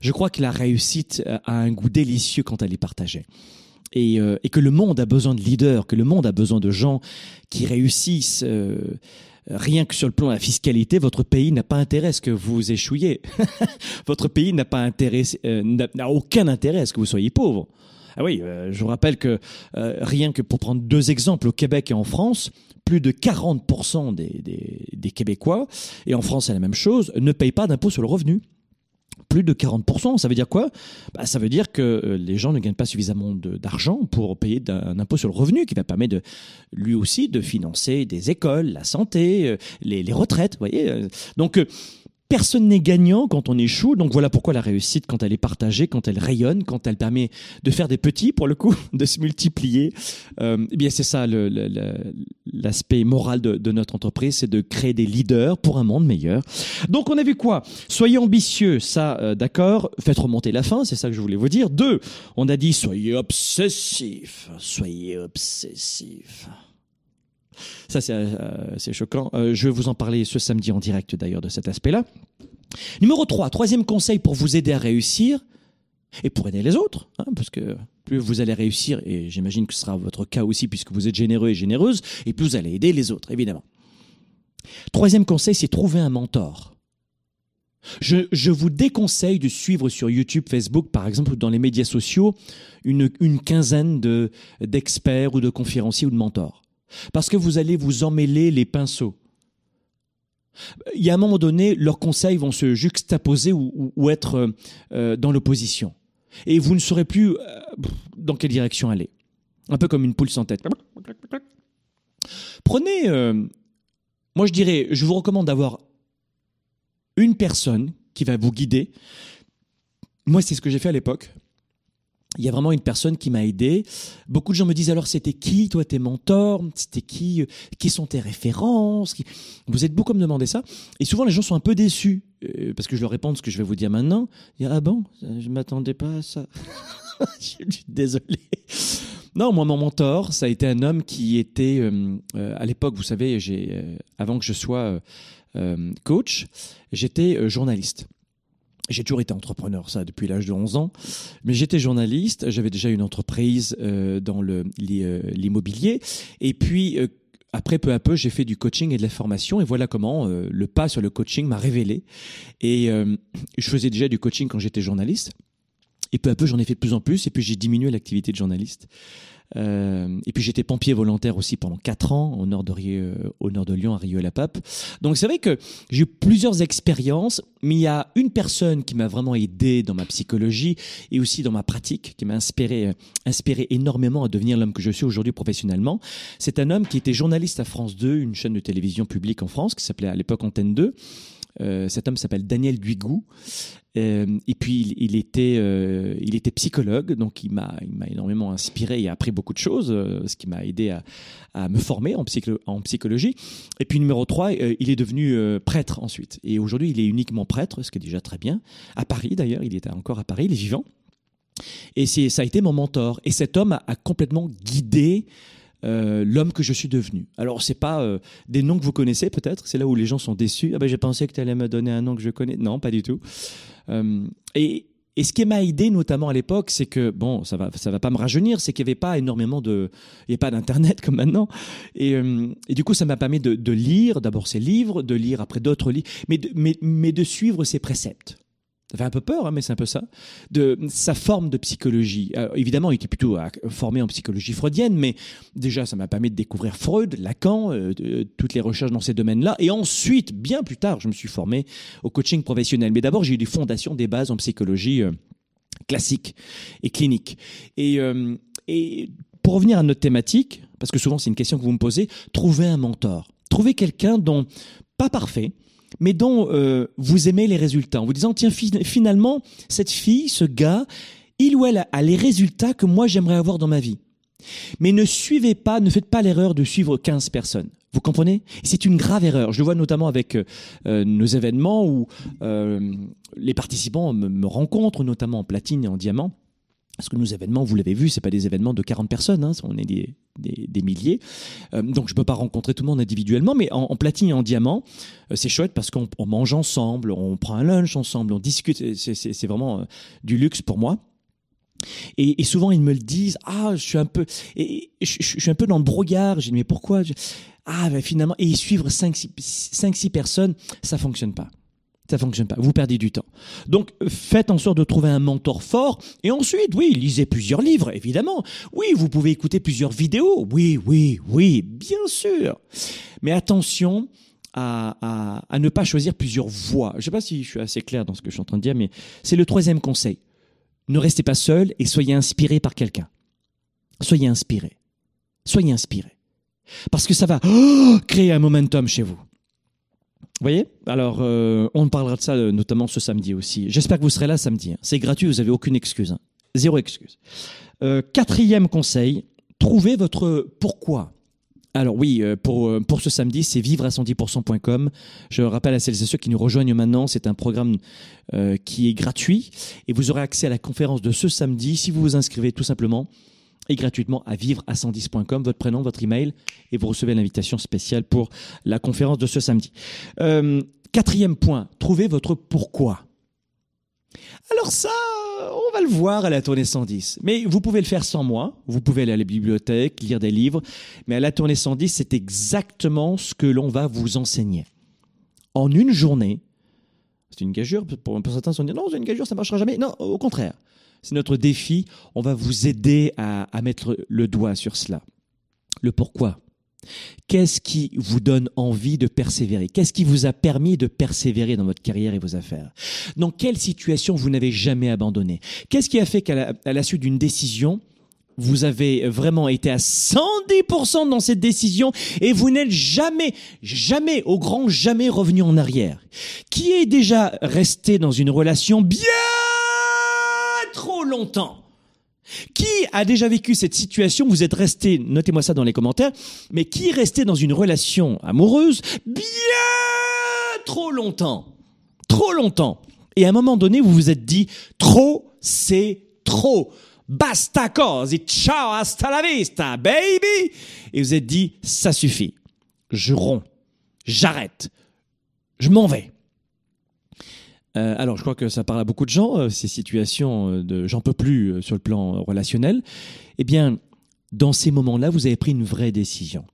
Je crois que la réussite a un goût délicieux quand elle est partagée. Et, euh, et que le monde a besoin de leaders, que le monde a besoin de gens qui réussissent. euh, rien que sur le plan de la fiscalité, votre pays n'a pas intérêt à ce que vous échouiez. votre pays n'a pas intérêt, euh, n'a aucun intérêt à ce que vous soyez pauvre. Ah oui, euh, je vous rappelle que euh, rien que pour prendre deux exemples, au Québec et en France, plus de 40% des, des, Québécois, et en France c'est la même chose, ne payent pas d'impôt sur le revenu. Plus de 40%, ça veut dire quoi? Bah, Ça veut dire que euh, les gens ne gagnent pas suffisamment d'argent pour payer un impôt sur le revenu qui va permettre lui aussi de financer des écoles, la santé, les, les retraites. Voyez. Donc personne n'est gagnant quand on échoue. Donc voilà pourquoi la réussite, quand elle est partagée, quand elle rayonne, quand elle permet de faire des petits, pour le coup, de se multiplier, euh, eh bien c'est ça l'aspect moral de, de notre entreprise, c'est de créer des leaders pour un monde meilleur. Donc on a vu quoi? Soyez ambitieux, ça, euh, d'accord. Faites remonter la fin, c'est ça que je voulais vous dire. Deux, on a dit soyez obsessif, soyez obsessif. Ça, c'est euh, choquant. Euh, je vais vous en parler ce samedi en direct d'ailleurs de cet aspect-là. Numéro 3, troisième conseil pour vous aider à réussir et pour aider les autres, hein, parce que plus vous allez réussir, et j'imagine que ce sera votre cas aussi puisque vous êtes généreux et généreuse, et plus vous allez aider les autres, évidemment. Troisième conseil, c'est trouver un mentor. Je, vous déconseille de suivre sur YouTube, Facebook, par exemple, ou dans les médias sociaux, une, quinzaine de- d'experts ou de conférenciers ou de mentors. Parce que vous allez vous emmêler les pinceaux. Il y a un moment donné, leurs conseils vont se juxtaposer ou, être euh, dans l'opposition. Et vous ne saurez plus euh, dans quelle direction aller. Un peu comme une poule sans tête. Prenez, euh, moi je dirais, je vous recommande d'avoir une personne qui va vous guider. Moi, c'est ce que j'ai fait à l'époque. Il y a vraiment une personne qui m'a aidé. Beaucoup de gens me disent alors c'était qui? Toi tes mentors C'était qui? Qui sont tes références? Qui- Vous êtes beaucoup à me demander ça. Et souvent les gens sont un peu déçus euh, parce que je leur réponds ce que je vais vous dire maintenant. Ils ah bon? Je m'attendais pas à ça. je suis désolé. Non, moi, mon mentor, ça a été un homme qui était, euh, euh, à l'époque, vous savez, avant que je sois coach, j'étais journaliste. J'ai toujours été entrepreneur, ça, depuis l'âge de 11 ans. Mais j'étais journaliste, j'avais déjà une entreprise euh, dans euh, l'immobilier. Et puis, euh, après, peu à peu, j'ai fait du coaching et de la formation. Et voilà comment euh, le pas sur le coaching m'a révélé. Et euh, je faisais déjà du coaching quand j'étais journaliste. Et peu à peu, j'en ai fait de plus en plus. Et puis, j'ai diminué l'activité de journaliste. Euh, et puis j'étais pompier volontaire aussi pendant quatre ans au nord de, euh, au nord de Lyon, à Rieux-la-Pape. Donc c'est vrai que j'ai eu plusieurs expériences, mais il y a une personne qui m'a vraiment aidé dans ma psychologie et aussi dans ma pratique, qui m'a inspiré, euh, inspiré énormément à devenir l'homme que je suis aujourd'hui professionnellement. C'est un homme qui était journaliste à France 2, une chaîne de télévision publique en France, qui s'appelait à l'époque Antenne 2. Euh, cet homme s'appelle Daniel Duigou. Euh, et puis il, était, euh, il était psychologue, donc il m'a, il m'a énormément inspiré et appris beaucoup de choses, euh, ce qui m'a aidé à, me former en, psycho- en psychologie. Et puis numéro 3, euh, il est devenu prêtre ensuite. Et aujourd'hui, il est uniquement prêtre, ce qui est déjà très bien. À Paris d'ailleurs, il était encore à Paris, il est vivant. Et ça a été mon mentor. Et cet homme a complètement guidé euh, l'homme que je suis devenu. Alors, c'est pas euh, des noms que vous connaissez peut-être, c'est là où les gens sont déçus. Ah ben, j'ai pensé que tu allais me donner un nom que je connais. Non, pas du tout. Euh, et, et ce qui m'a aidé notamment à l'époque, c'est que, bon, ça va, ça va pas me rajeunir, c'est qu'il n'y avait pas énormément de. Il n'y a pas d'Internet comme maintenant. Et, du coup, ça m'a permis de, lire d'abord ses livres, de lire après d'autres livres, mais de, mais, mais de suivre ses préceptes. Ça fait un peu peur, hein, mais c'est un peu ça. De sa forme de psychologie. Évidemment, il était plutôt euh, formé en psychologie freudienne, mais déjà, ça m'a permis de découvrir Freud, Lacan, euh, de- toutes les recherches dans ces domaines-là. Et ensuite, bien plus tard, je me suis formé au coaching professionnel. Mais d'abord, j'ai eu des fondations, des bases en psychologie euh, classique et clinique. Et, euh, et pour revenir à notre thématique, parce que souvent c'est une question que vous me posez, trouver un mentor. Trouver quelqu'un dont, pas parfait, mais dont euh, vous aimez les résultats. En vous disant, tiens, fi- finalement, cette fille, ce gars, il ou elle a- les résultats que moi j'aimerais avoir dans ma vie. Mais ne suivez pas, ne faites pas l'erreur de suivre 15 personnes. Vous comprenez? C'est une grave erreur. Je le vois notamment avec euh, euh, nos événements où les participants me rencontrent, notamment en platine et en diamant. Parce que nos événements, vous l'avez vu, c'est pas des événements de 40 personnes, hein, on est des, milliers. Euh, donc je peux pas rencontrer tout le monde individuellement, mais en, platine et en diamant, euh, c'est chouette parce qu'on on mange ensemble, on prend un lunch ensemble, on discute. C'est- vraiment euh, du luxe pour moi. Et, souvent ils me le disent, ah, je suis un peu, je, suis un peu dans le brouillard. J'ai dit mais pourquoi Ah, ben finalement, et suivre 5-6 personnes, ça fonctionne pas. Ça fonctionne pas. Vous perdez du temps. Donc, faites en sorte de trouver un mentor fort. Et ensuite, oui, lisez plusieurs livres, évidemment. Oui, vous pouvez écouter plusieurs vidéos. Oui, oui, oui, bien sûr. Mais attention à, à, ne pas choisir plusieurs voies. Je ne sais pas si je suis assez clair dans ce que je suis en train de dire, mais c'est le troisième conseil. Ne restez pas seul et soyez inspiré par quelqu'un. Soyez inspiré. Soyez inspiré. Parce que ça va oh, créer un momentum chez vous. Vous voyez? Alors, euh, on parlera de ça euh, notamment ce samedi aussi. J'espère que vous serez là samedi. hein. C'est gratuit, vous n'avez aucune excuse. hein. Zéro excuse. Euh, quatrième conseil, trouvez votre pourquoi. Alors oui, euh, pour, euh, pour ce samedi, c'est vivre à 110%.com. Je rappelle à celles et ceux qui nous rejoignent maintenant, c'est un programme euh, qui est gratuit et vous aurez accès à la conférence de ce samedi si vous vous inscrivez tout simplement gratuitement à vivre à 110.com, votre prénom, votre email, et vous recevez l'invitation spéciale pour la conférence de ce samedi. Euh, quatrième point, trouvez votre pourquoi. Alors ça, on va le voir à la tournée 110. Mais vous pouvez le faire sans moi. Vous pouvez aller à la bibliothèque, lire des livres. Mais à la tournée 110, c'est exactement ce que l'on va vous enseigner. En une journée, c'est une gageure. Pour, pour certains, on dit non, c'est une gageure, ça ne marchera jamais. Non, au contraire. C'est notre défi. On va vous aider à, mettre le doigt sur cela. Le pourquoi. Qu'est-ce qui vous donne envie de persévérer? Qu'est-ce qui vous a permis de persévérer dans votre carrière et vos affaires? Dans quelle situation vous n'avez jamais abandonné? Qu'est-ce qui a fait qu'à à la suite d'une décision, vous avez vraiment été à 110% dans cette décision et vous n'êtes jamais, jamais, au grand jamais revenu en arrière? Qui est déjà resté dans une relation bien trop longtemps qui a déjà vécu cette situation? Vous êtes resté, notez-moi ça dans les commentaires, mais qui est resté dans une relation amoureuse bien trop longtemps? Trop longtemps. Et à un moment donné, vous vous êtes dit, trop, c'est trop. Basta cose, ciao, hasta la vista, baby Et vous êtes dit, ça suffit. Je romps. J'arrête. Je m'en vais. Euh, alors, je crois que ça parle à beaucoup de gens, euh, ces situations euh, de j'en peux plus euh, sur le plan euh, relationnel. Eh bien, dans ces moments-là, vous avez pris une vraie décision.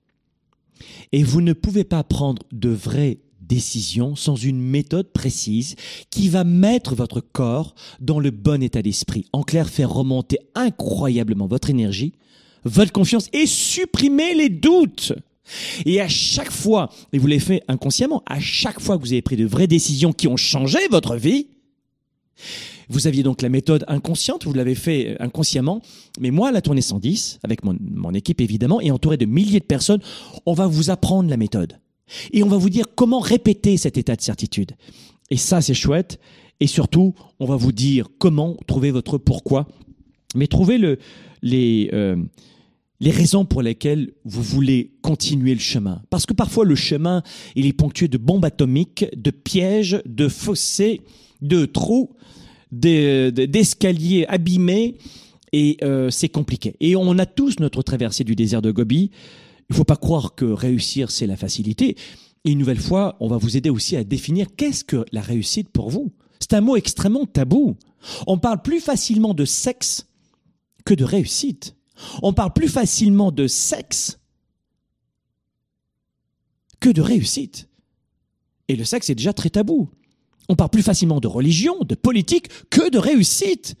Et vous ne pouvez pas prendre de vraies décisions sans une méthode précise qui va mettre votre corps dans le bon état d'esprit. En clair, faire remonter incroyablement votre énergie, votre confiance et supprimer les doutes. Et à chaque fois, et vous l'avez fait inconsciemment, à chaque fois que vous avez pris de vraies décisions qui ont changé votre vie, vous aviez donc la méthode inconsciente, vous l'avez fait inconsciemment, mais moi, à la tournée 110, avec mon, mon équipe évidemment, et entouré de milliers de personnes, on va vous apprendre la méthode. Et on va vous dire comment répéter cet état de certitude. Et ça, c'est chouette. Et surtout, on va vous dire comment trouver votre pourquoi, mais trouver le, les, euh, les raisons pour lesquelles vous voulez continuer le chemin. Parce que parfois, le chemin, il est ponctué de bombes atomiques, de pièges, de fossés, de trous, de- de- d'escaliers abîmés, et euh, c'est compliqué. Et on a tous notre traversée du désert de Gobi. Il ne faut pas croire que réussir, c'est la facilité. Et une nouvelle fois, on va vous aider aussi à définir qu'est-ce que la réussite pour vous. C'est un mot extrêmement tabou. On parle plus facilement de sexe que de réussite. On parle plus facilement de sexe que de réussite. Et le sexe est déjà très tabou. On parle plus facilement de religion, de politique, que de réussite.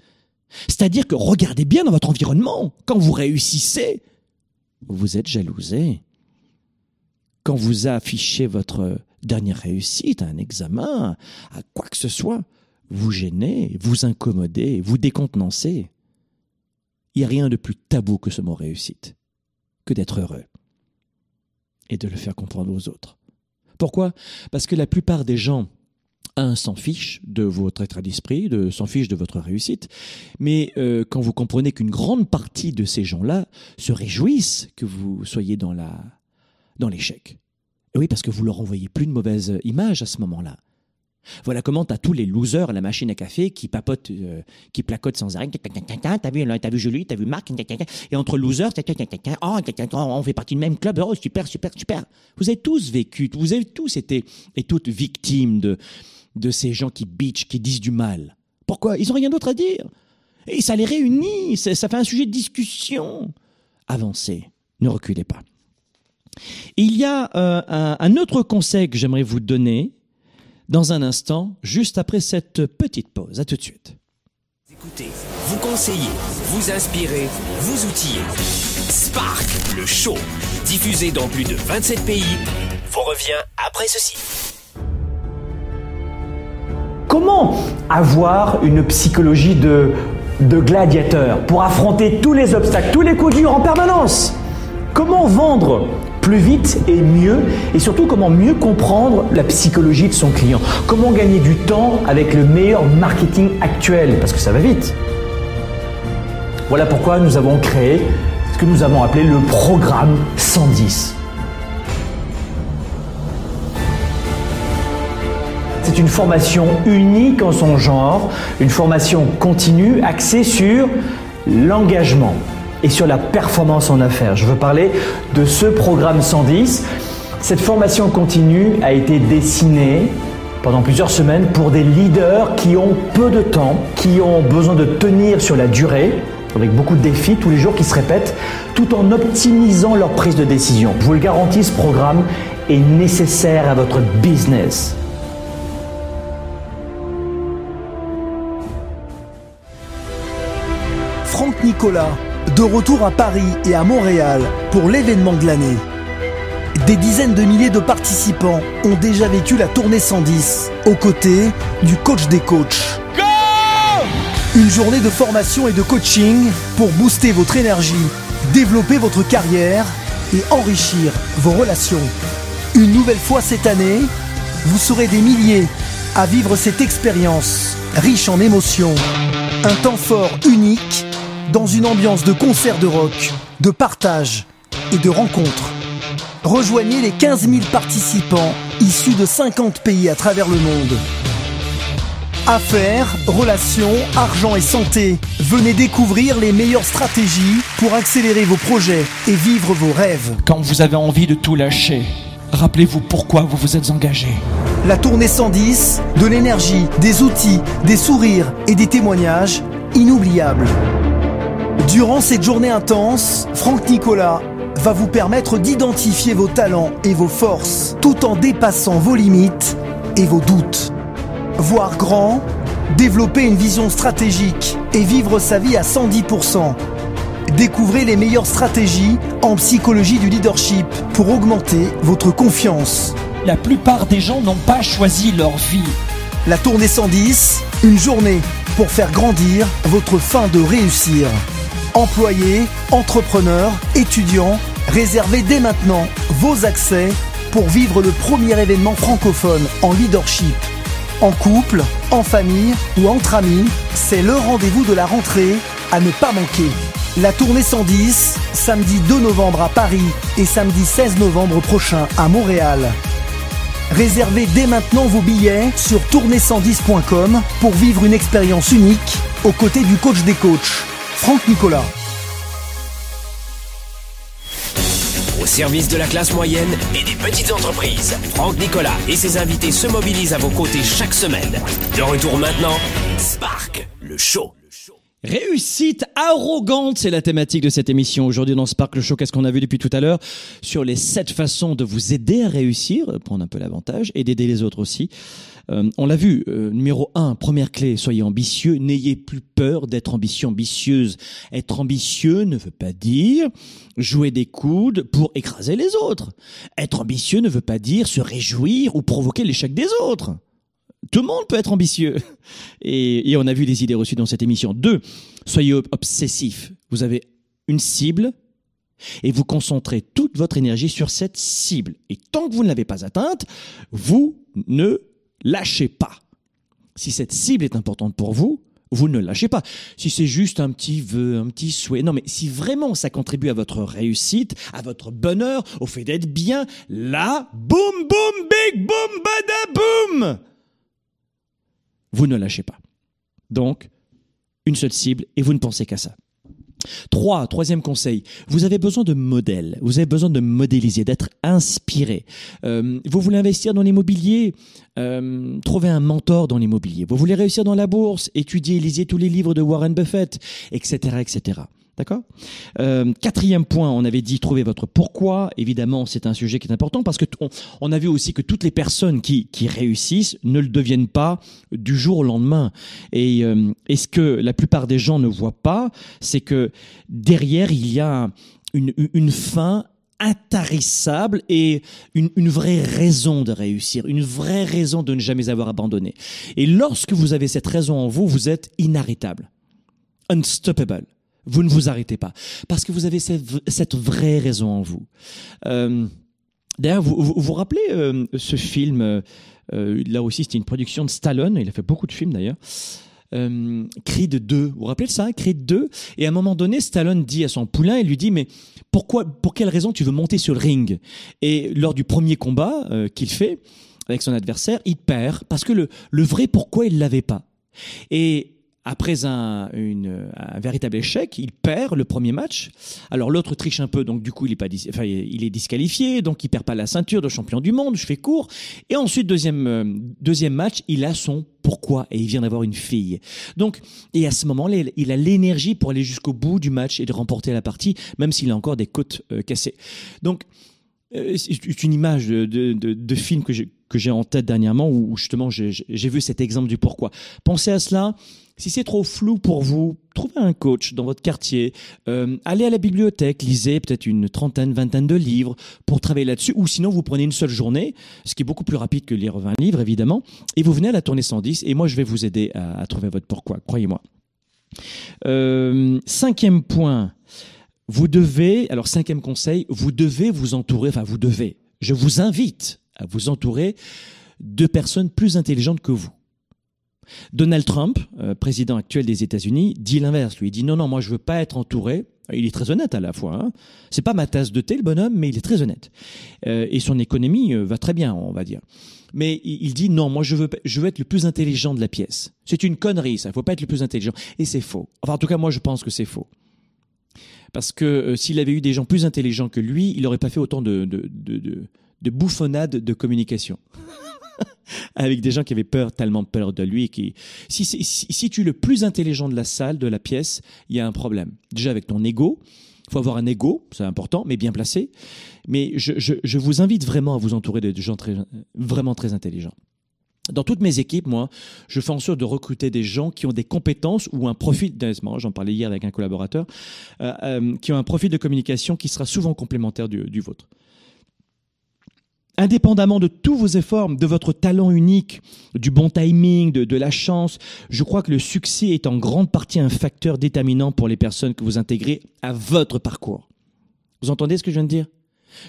C'est-à-dire que regardez bien dans votre environnement. Quand vous réussissez, vous êtes jalousé. Quand vous affichez votre dernière réussite à un examen, à quoi que ce soit, vous gênez, vous incommodez, vous décontenancez. Il n'y a rien de plus tabou que ce mot réussite, que d'être heureux et de le faire comprendre aux autres. Pourquoi? Parce que la plupart des gens, un, s'en fichent de votre état d'esprit, de s'en fichent de votre réussite, mais euh, quand vous comprenez qu'une grande partie de ces gens-là se réjouissent que vous soyez dans l'échec. Oui, parce que vous leur envoyez plus de mauvaise image à ce moment-là. Voilà comment t'as tous les losers à la machine à café qui papotent, euh, qui placotent sans arrêt. T'as vu, t'as vu Julie, t'as vu Marc, et entre losers, oh, on fait partie du même club. Oh, super, super, super. Vous avez tous vécu, vous avez tous été et toutes victimes de de ces gens qui bitchent, qui disent du mal. Pourquoi? Ils ont rien d'autre à dire. Et ça les réunit, ça, fait un sujet de discussion. Avancez, ne reculez pas. Il y a euh, un autre conseil que j'aimerais vous donner dans un instant, juste après cette petite pause. À tout de suite. Écoutez, vous conseillez, vous inspirez, vous outillez. Spark, le show, diffusé dans plus de 27 pays, vous revient après ceci. Comment avoir une psychologie de, de gladiateur pour affronter tous les obstacles, tous les coups durs en permanence? Comment vendre plus vite et mieux et surtout comment mieux comprendre la psychologie de son client Comment gagner du temps avec le meilleur marketing actuel Parce que ça va vite. Voilà pourquoi nous avons créé ce que nous avons appelé le programme 110. C'est une formation unique en son genre, une formation continue axée sur l'engagement et sur la performance en affaires. Je veux parler de ce programme 110. Cette formation continue a été dessinée pendant plusieurs semaines pour des leaders qui ont peu de temps, qui ont besoin de tenir sur la durée, avec beaucoup de défis tous les jours qui se répètent, tout en optimisant leur prise de décision. Je vous le garantis, ce programme est nécessaire à votre business. Franck Nicolas, de retour à Paris et à Montréal pour l'événement de l'année. Des dizaines de milliers de participants ont déjà vécu la tournée 110 aux côtés du coach des coachs. Une journée de formation et de coaching pour booster votre énergie, développer votre carrière et enrichir vos relations. Une nouvelle fois cette année, vous serez des milliers à vivre cette expérience riche en émotions. Un temps fort unique dans une ambiance de concert de rock, de partage et de rencontres. Rejoignez les 15 000 participants issus de 50 pays à travers le monde. Affaires, relations, argent et santé. Venez découvrir les meilleures stratégies pour accélérer vos projets et vivre vos rêves. Quand vous avez envie de tout lâcher, rappelez-vous pourquoi vous vous êtes engagé. La tournée 110, de l'énergie, des outils, des sourires et des témoignages inoubliables. Durant cette journée intense, Franck Nicolas va vous permettre d'identifier vos talents et vos forces tout en dépassant vos limites et vos doutes. Voir grand, développer une vision stratégique et vivre sa vie à 110%. Découvrez les meilleures stratégies en psychologie du leadership pour augmenter votre confiance. La plupart des gens n'ont pas choisi leur vie. La tournée 110, une journée pour faire grandir votre fin de réussir. Employés, entrepreneurs, étudiants, réservez dès maintenant vos accès pour vivre le premier événement francophone en leadership. En couple, en famille ou entre amis, c'est le rendez-vous de la rentrée à ne pas manquer. La tournée 110, samedi 2 novembre à Paris et samedi 16 novembre prochain à Montréal. Réservez dès maintenant vos billets sur tournée110.com pour vivre une expérience unique aux côtés du coach des coachs, Franck Nicolas. Au service de la classe moyenne et des petites entreprises, Franck Nicolas et ses invités se mobilisent à vos côtés chaque semaine. De retour maintenant, Spark, le show. Réussite arrogante, c'est la thématique de cette émission. Aujourd'hui dans Spark le Show, qu'est-ce qu'on a vu depuis tout à l'heure? Sur les sept façons de vous aider à réussir, prendre un peu l'avantage et d'aider les autres aussi. Euh, on l'a vu, euh, numéro un, première clé, soyez ambitieux, n'ayez plus peur d'être ambitieux, ambitieuse. Être ambitieux ne veut pas dire jouer des coudes pour écraser les autres. Être ambitieux ne veut pas dire se réjouir ou provoquer l'échec des autres. Tout le monde peut être ambitieux. Et, on a vu des idées reçues dans cette émission. Deux, soyez obsessif. Vous avez une cible et vous concentrez toute votre énergie sur cette cible. Et tant que vous ne l'avez pas atteinte, vous ne lâchez pas. Si cette cible est importante pour vous, vous ne lâchez pas. Si c'est juste un petit vœu, un petit souhait, non mais si vraiment ça contribue à votre réussite, à votre bonheur, au fait d'être bien, là, boum, boum, big, boum, bada, boum vous ne lâchez pas. Donc, une seule cible et vous ne pensez qu'à ça. Trois, troisième conseil, vous avez besoin de modèles, vous avez besoin de modéliser, d'être inspiré. Euh, vous voulez investir dans l'immobilier, euh, trouvez un mentor dans l'immobilier. Vous voulez réussir dans la bourse, étudiez, lisez tous les livres de Warren Buffett, etc., etc. D'accord euh, Quatrième point, on avait dit trouver votre pourquoi. Évidemment, c'est un sujet qui est important parce que on, a vu aussi que toutes les personnes qui, réussissent ne le deviennent pas du jour au lendemain. Et, euh, ce que la plupart des gens ne voient pas, c'est que derrière, il y a une, une fin intarissable et une, une, vraie raison de réussir, une vraie raison de ne jamais avoir abandonné. Et lorsque vous avez cette raison en vous, vous êtes inarrêtable, unstoppable. Vous ne vous arrêtez pas. Parce que vous avez cette vraie raison en vous. Euh, D'ailleurs, vous, vous, rappelez euh, ce film, euh, là aussi c'était une production de Stallone, il a fait beaucoup de films d'ailleurs, euh, Creed 2. Vous vous rappelez de ça, Creed 2 Et à un moment donné, Stallone dit à son poulain, il lui dit, mais pourquoi, pour quelle raison tu veux monter sur le ring? Et lors du premier combat qu'il fait avec son adversaire, il perd parce que le, le vrai pourquoi il l'avait pas. Et après un, véritable échec, il perd le premier match. Alors l'autre triche un peu, donc du coup il est disqualifié, donc il perd pas la ceinture de champion du monde. Je fais court. Et ensuite deuxième euh, deuxième match, il a son pourquoi et il vient d'avoir une fille. Donc et à ce moment-là, il a l'énergie pour aller jusqu'au bout du match et de remporter la partie, même s'il a encore des côtes euh, cassées. Donc euh, c'est une image de, film que j'ai en tête dernièrement où justement j'ai vu cet exemple du pourquoi. Pensez à cela. Si c'est trop flou pour vous, trouvez un coach dans votre quartier, euh, allez à la bibliothèque, lisez peut-être une trentaine, vingtaine de livres pour travailler là-dessus, ou sinon vous prenez une seule journée, ce qui est beaucoup plus rapide que lire 20 livres évidemment, et vous venez à la tournée 110, et moi je vais vous aider à, trouver votre pourquoi, croyez-moi. Euh, cinquième point, vous devez, alors cinquième conseil, vous devez vous entourer, enfin vous devez, je vous invite à vous entourer de personnes plus intelligentes que vous. Donald Trump, euh, président actuel des États-Unis, dit l'inverse. Lui, il dit non, non, moi je veux pas être entouré. Il est très honnête à la fois. Hein. C'est pas ma tasse de thé, le bonhomme, mais il est très honnête. Euh, et son économie euh, va très bien, on va dire. Mais il, dit non, moi je veux, je veux être le plus intelligent de la pièce. C'est une connerie, ça. Il faut pas être le plus intelligent. Et c'est faux. Enfin, en tout cas, moi je pense que c'est faux. Parce que s'il avait eu des gens plus intelligents que lui, il n'aurait pas fait autant de, de, de, de bouffonnades de communication. avec des gens qui avaient peur, tellement peur de lui. Qui, si, tu es le plus intelligent de la salle, de la pièce, il y a un problème. Déjà avec ton ego. Il faut avoir un ego, c'est important, mais bien placé. Mais je, vous invite vraiment à vous entourer de gens vraiment très intelligents. Dans toutes mes équipes, moi, je fais en sorte de recruter des gens qui ont des compétences ou un profil, j'en parlais hier avec un collaborateur, euh, euh, qui ont un profil de communication qui sera souvent complémentaire du vôtre indépendamment de tous vos efforts, de votre talent unique, du bon timing, de, la chance, je crois que le succès est en grande partie un facteur déterminant pour les personnes que vous intégrez à votre parcours. Vous entendez ce que je viens de dire?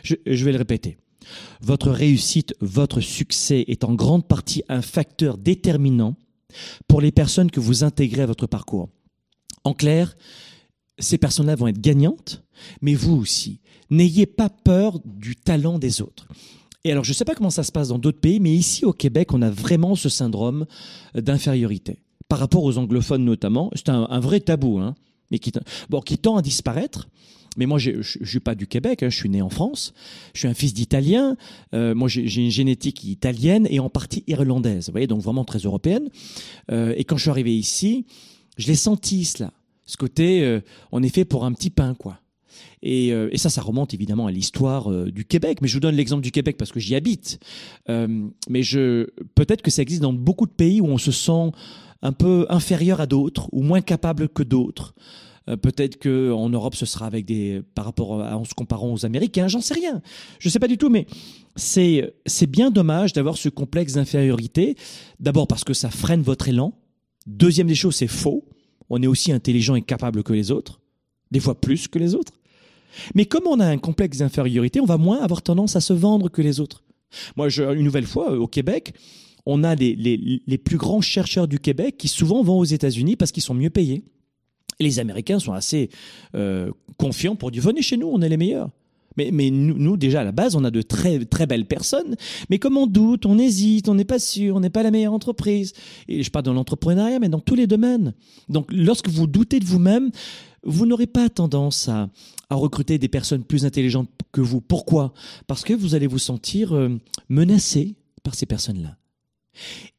Je vais le répéter. Votre réussite, votre succès est en grande partie un facteur déterminant pour les personnes que vous intégrez à votre parcours. En clair, ces personnes-là vont être gagnantes, mais vous aussi. N'ayez pas peur du talent des autres. Et alors, je ne sais pas comment ça se passe dans d'autres pays, mais ici au Québec, on a vraiment ce syndrome d'infériorité. Par rapport aux anglophones notamment, c'est un, vrai tabou, hein, mais qui, bon, qui tend à disparaître. Mais moi, je ne suis pas du Québec, hein, je suis né en France, je suis un fils d'Italien, euh, moi j'ai une génétique italienne et en partie irlandaise, vous voyez, donc vraiment très européenne. Euh, et quand je suis arrivé ici, je l'ai senti cela, ce côté, euh, on est fait pour un petit pain, quoi. Euh, et, ça, ça remonte évidemment à l'histoire euh, du Québec. Mais je vous donne l'exemple du Québec parce que j'y habite. Euh, mais je, peut-être que ça existe dans beaucoup de pays où on se sent un peu inférieur à d'autres ou moins capable que d'autres. peut-être que en Europe, ce sera avec des, par rapport à, en se comparant aux Américains. J'en sais rien. Je sais pas du tout, mais c'est, c'est bien dommage d'avoir ce complexe d'infériorité. D'abord parce que ça freine votre élan. Deuxième des choses, c'est faux. On est aussi intelligent et capable que les autres. Des fois plus que les autres. Mais comme on a un complexe d'infériorité, on va moins avoir tendance à se vendre que les autres. Moi, une nouvelle fois, euh, au Québec, on a les, plus grands chercheurs du Québec qui souvent vont aux États-Unis parce qu'ils sont mieux payés. Les Américains sont assez euh, confiants pour dire venez chez nous, on est les meilleurs. Mais, mais nous, nous, déjà, à la base, on a de très, très belles personnes. Mais comme on doute, on hésite, on n'est pas sûr, on n'est pas la meilleure entreprise. Et je parle dans l'entrepreneuriat, mais dans tous les domaines. Donc, lorsque vous doutez de vous-même, vous n'aurez pas tendance à, recruter des personnes plus intelligentes que vous. Pourquoi? Parce que vous allez vous sentir euh, menacé par ces personnes-là.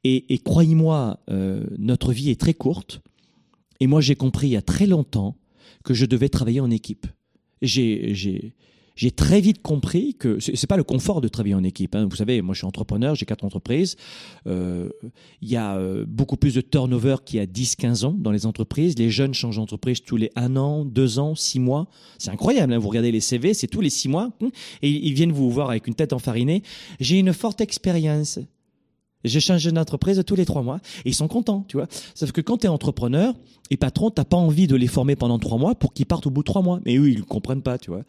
Et, et croyez-moi, euh, notre vie est très courte. Et moi, j'ai compris il y a très longtemps que je devais travailler en équipe. J'ai, j'ai, très vite compris que c'est pas le confort de travailler en équipe. Hein. Vous savez, moi je suis entrepreneur, j'ai quatre entreprises. Euh, il y a euh, beaucoup plus de turnover qu'il y a 10-15 ans dans les entreprises. Les jeunes changent d'entreprise tous les un an, deux ans, six mois. C'est incroyable. Hein. Vous regardez les CV, c'est tous les six mois. Et ils viennent vous voir avec une tête enfarinée. J'ai une forte expérience. J'ai changé d'entreprise tous les trois mois et ils sont contents, tu vois. Sauf que quand tu es entrepreneur et patron, t'as pas envie de les former pendant trois mois pour qu'ils partent au bout de trois mois. Mais eux, ils ne comprennent pas, tu vois.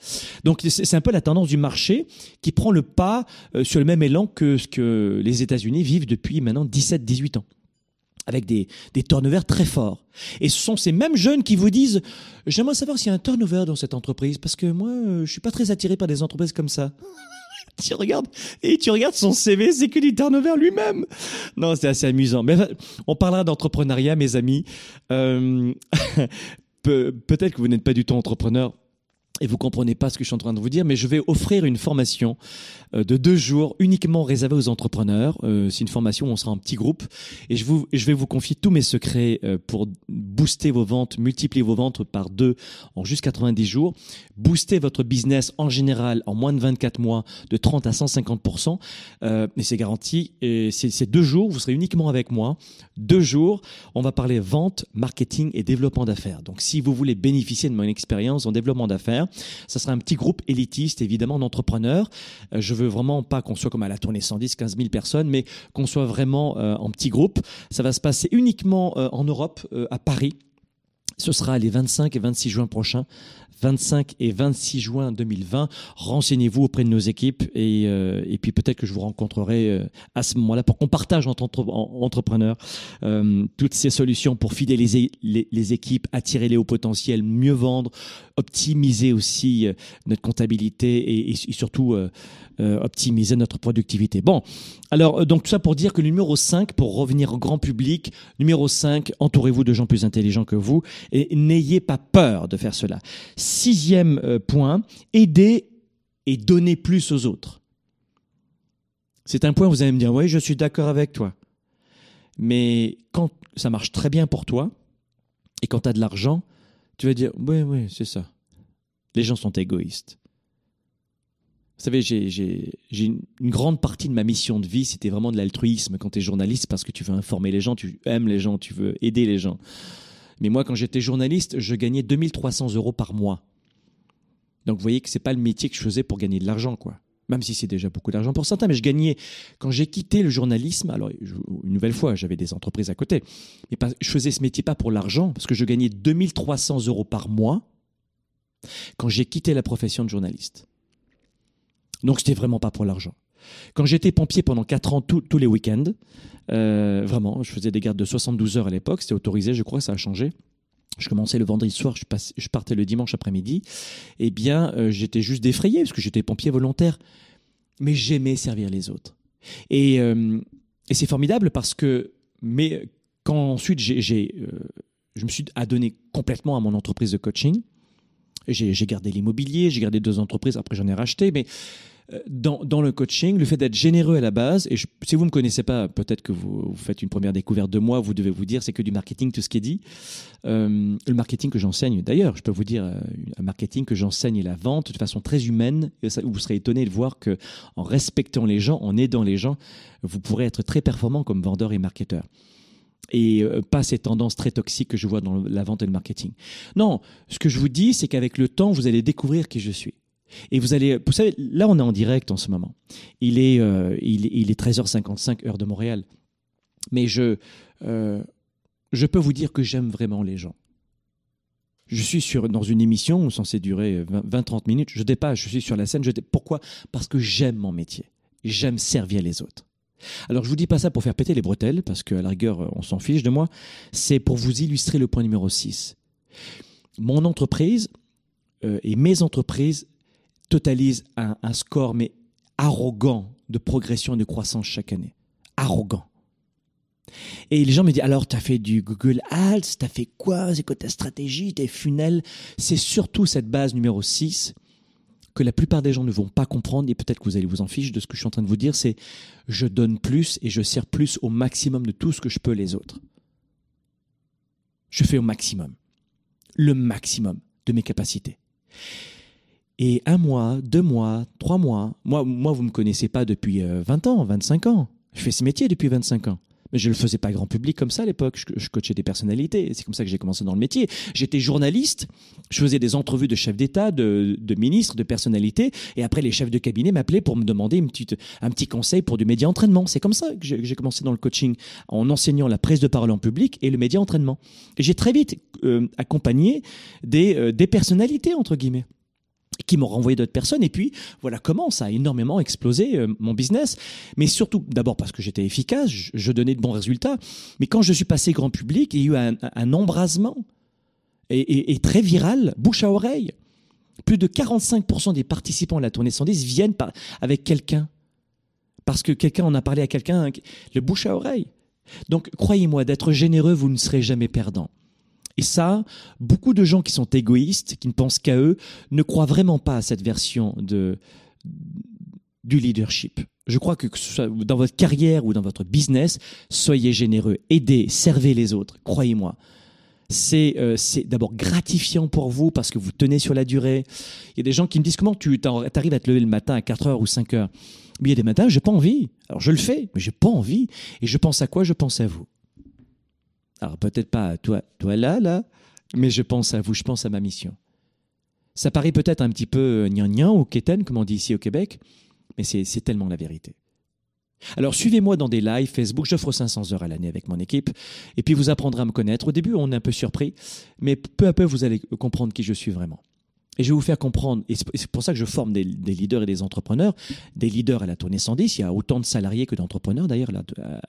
Donc c'est un peu la tendance du marché qui prend le pas euh, sur le même élan que ce que les États-Unis vivent depuis maintenant 17-18 ans avec des, des turnovers très forts. Et ce sont ces mêmes jeunes qui vous disent J'aimerais savoir s'il y a un turnover dans cette entreprise, parce que moi, euh, je suis pas très attiré par des entreprises comme ça tu regardes et tu regardes son CV, c'est que du turnover lui-même. Non, c'est assez amusant. Mais on parlera d'entrepreneuriat, mes amis. Euh, Peut-être que vous n'êtes pas du tout entrepreneur et vous comprenez pas ce que je suis en train de vous dire, mais je vais offrir une formation euh, de deux jours uniquement réservée aux entrepreneurs. Euh, c'est une formation où on sera en petit groupe et je, vais vous confier tous mes secrets euh, pour booster vos ventes, multiplier vos ventes par deux en juste 90 jours, booster votre business en général en moins de 24 mois de 30 à 150% euh, et c'est garanti. Et c'est deux jours, vous serez uniquement avec moi. Deux jours, on va parler vente, marketing et développement d'affaires. Donc si vous voulez bénéficier de mon expérience en développement d'affaires, ça sera un petit groupe élitiste, évidemment, d'entrepreneurs. Euh, je veux vraiment pas qu'on soit comme à la tournée 110, 15 000 personnes, mais qu'on soit vraiment euh, en petit groupe. Ça va se passer uniquement euh, en Europe, à Paris. Ce sera les 25 et 26 juin prochains. 25 et 26 juin 2020. Renseignez-vous auprès de nos équipes et, euh, et puis peut-être que je vous rencontrerai euh, à ce moment-là pour qu'on partage entre entrepreneurs euh, toutes ces solutions pour fidéliser les, équipes, attirer les hauts potentiels, mieux vendre, optimiser aussi notre comptabilité et, surtout optimiser notre productivité. Bon, alors donc tout ça pour dire que numéro 5, pour revenir au grand public, numéro 5, entourez-vous de gens plus intelligents que vous et n'ayez pas peur de faire cela. Sixième euh, point, aider et donner plus aux autres. C'est un point où vous allez me dire, oui, je suis d'accord avec toi. Mais quand ça marche très bien pour toi, et quand tu as de l'argent, tu vas dire, oui, oui, c'est ça. Les gens sont égoïstes. Vous savez, j'ai une grande partie de ma mission de vie, c'était vraiment de l'altruisme quand tu es journaliste, parce que tu veux informer les gens, tu aimes les gens, tu veux aider les gens. Mais moi, quand j'étais journaliste, je gagnais 2300 euros par mois. Donc vous voyez que c'est pas le métier que je faisais pour gagner de l'argent, quoi. Même si c'est déjà beaucoup d'argent pour certains, mais je gagnais quand j'ai quitté le journalisme. Alors une nouvelle fois, j'avais des entreprises à côté, mais je faisais ce métier pas pour l'argent, parce que je gagnais 2300 euros par mois quand j'ai quitté la profession de journaliste. Donc c'était vraiment pas pour l'argent. Quand j'étais pompier pendant 4 ans, tous les week-ends, euh, vraiment, je faisais des gardes de 72 heures à l'époque, c'était autorisé, je crois, ça a changé. Je commençais le vendredi soir, je, partais le dimanche après-midi. Eh bien, euh, j'étais juste défrayé parce que j'étais pompier volontaire. Mais j'aimais servir les autres. Et, euh, c'est formidable parce que, mais quand ensuite je me suis adonné complètement à mon entreprise de coaching, j'ai, gardé l'immobilier, j'ai gardé deux entreprises, après j'en ai racheté, mais dans, dans, le coaching, le fait d'être généreux à la base, et si vous ne me connaissez pas, peut-être que vous, faites une première découverte de moi, vous devez vous dire c'est que du marketing, tout ce qui est dit. Euh, le marketing que j'enseigne, d'ailleurs, je peux vous dire, euh, un marketing que j'enseigne et la vente de façon très humaine, et vous serez étonné de voir que en respectant les gens, en aidant les gens, vous pourrez être très performant comme vendeur et marketeur et euh, pas ces tendances très toxiques que je vois dans la vente et le marketing. Non, ce que je vous dis, c'est qu'avec le temps, vous allez découvrir qui je suis. Et vous allez, vous savez, là on est en direct en ce moment. Il est, euh, il, il, est 13h55 heure de Montréal. Mais je, euh, je peux vous dire que j'aime vraiment les gens. Je suis sur, dans une émission censée durer 20-30 minutes. Je dépasse, je suis sur la scène. Je Pourquoi? Parce que j'aime mon métier. J'aime servir les autres. Alors je vous dis pas ça pour faire péter les bretelles, parce qu'à la rigueur, on s'en fiche de moi. C'est pour vous illustrer le point numéro 6. Mon entreprise euh, et mes entreprises totalise un, score, mais arrogant, de progression et de croissance chaque année. Arrogant. Et les gens me disent, alors, tu as fait du Google Ads, tu as fait quoi? C'est quoi ta stratégie, tes funnels C'est surtout cette base numéro 6 que la plupart des gens ne vont pas comprendre, et peut-être que vous allez vous en ficher de ce que je suis en train de vous dire, c'est je donne plus et je sers plus au maximum de tout ce que je peux les autres. Je fais au maximum, le maximum de mes capacités. Et un mois, deux mois, trois mois, moi, moi vous ne me connaissez pas depuis 20 euh, ans, 25 ans. Je fais ce métier depuis 25 ans. Mais je ne le faisais pas grand public comme ça à l'époque. Je, coachais des personnalités. C'est comme ça que j'ai commencé dans le métier. J'étais journaliste. Je faisais des entrevues de chefs d'État, de, ministres, de personnalités. Et après, les chefs de cabinet m'appelaient pour me demander une petite, un petit conseil pour du média entraînement. C'est comme ça que j'ai commencé dans le coaching, en enseignant la prise de parole en public et le média entraînement. J'ai très vite euh, accompagné euh, des personnalités, entre guillemets qui m'ont renvoyé d'autres personnes. Et puis, voilà comment ça a énormément explosé euh, mon business. Mais surtout, d'abord parce que j'étais efficace, je, donnais de bons résultats. Mais quand je suis passé grand public, il y a eu un, embrasement et, très viral, bouche à oreille. Plus de 45% des participants à la tournée 110 viennent avec quelqu'un. Parce que quelqu'un en a parlé à quelqu'un, le bouche à oreille. Donc, croyez-moi, d'être généreux, vous ne serez jamais perdant. Et ça, beaucoup de gens qui sont égoïstes, qui ne pensent qu'à eux, ne croient vraiment pas à cette version de, du leadership. Je crois que, dans votre carrière ou dans votre business, soyez généreux, aidez, servez les autres, croyez-moi. C'est euh, d'abord gratifiant pour vous parce que vous tenez sur la durée. Il y a des gens qui me disent comment tu arrives à te lever le matin à 4 heures ou 5 heures? Mais il y a des matins, j'ai pas envie. Alors je le fais, mais j'ai pas envie. Et je pense à quoi? Je pense à vous. Alors peut-être pas toi, toi là, là, mais je pense à vous, je pense à ma mission. Ça paraît peut-être un petit peu gnangnan ou quétaine, comme on dit ici au Québec, mais c'est tellement la vérité. Alors suivez-moi dans des lives Facebook, j'offre 500 heures à l'année avec mon équipe, et puis vous apprendrez à me connaître. Au début, on est un peu surpris, mais peu à peu, vous allez comprendre qui je suis vraiment. Et je vais vous faire comprendre, et c'est pour ça que je forme des, leaders et des entrepreneurs, des leaders à la tournée 110. Il y a autant de salariés que d'entrepreneurs d'ailleurs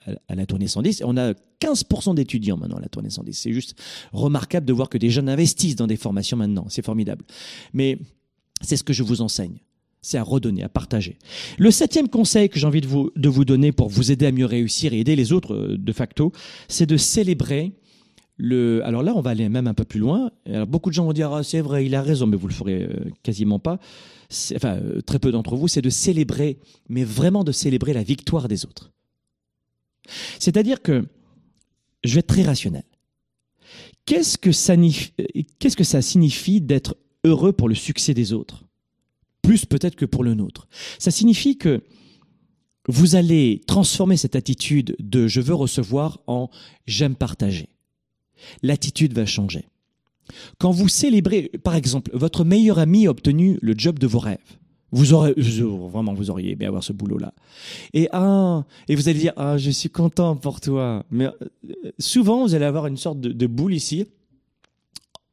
à, la tournée 110. On a 15% d'étudiants maintenant à la tournée 110. C'est juste remarquable de voir que des jeunes investissent dans des formations maintenant. C'est formidable. Mais c'est ce que je vous enseigne. C'est à redonner, à partager. Le septième conseil que j'ai envie de vous, de vous donner pour vous aider à mieux réussir et aider les autres euh, de facto, c'est de célébrer alors là, on va aller même un peu plus loin. Beaucoup de gens vont dire ah, c'est vrai, il a raison, mais vous le ferez euh, quasiment pas. Enfin, euh, très peu d'entre vous, c'est de célébrer, mais vraiment de célébrer la victoire des autres. C'est-à-dire que je vais être très rationnel. Qu'est-ce que ça, qu'est-ce que ça signifie d'être heureux pour le succès des autres? Plus peut-être que pour le nôtre. Ça signifie que vous allez transformer cette attitude de je veux recevoir en j'aime partager l'attitude va changer. Quand vous célébrez, par exemple, votre meilleur ami a obtenu le job de vos rêves, vous aurez vraiment vous auriez aimé avoir ce boulot là. Et ah, et vous allez dire ah je suis content pour toi. Mais euh, souvent vous allez avoir une sorte de, boule ici.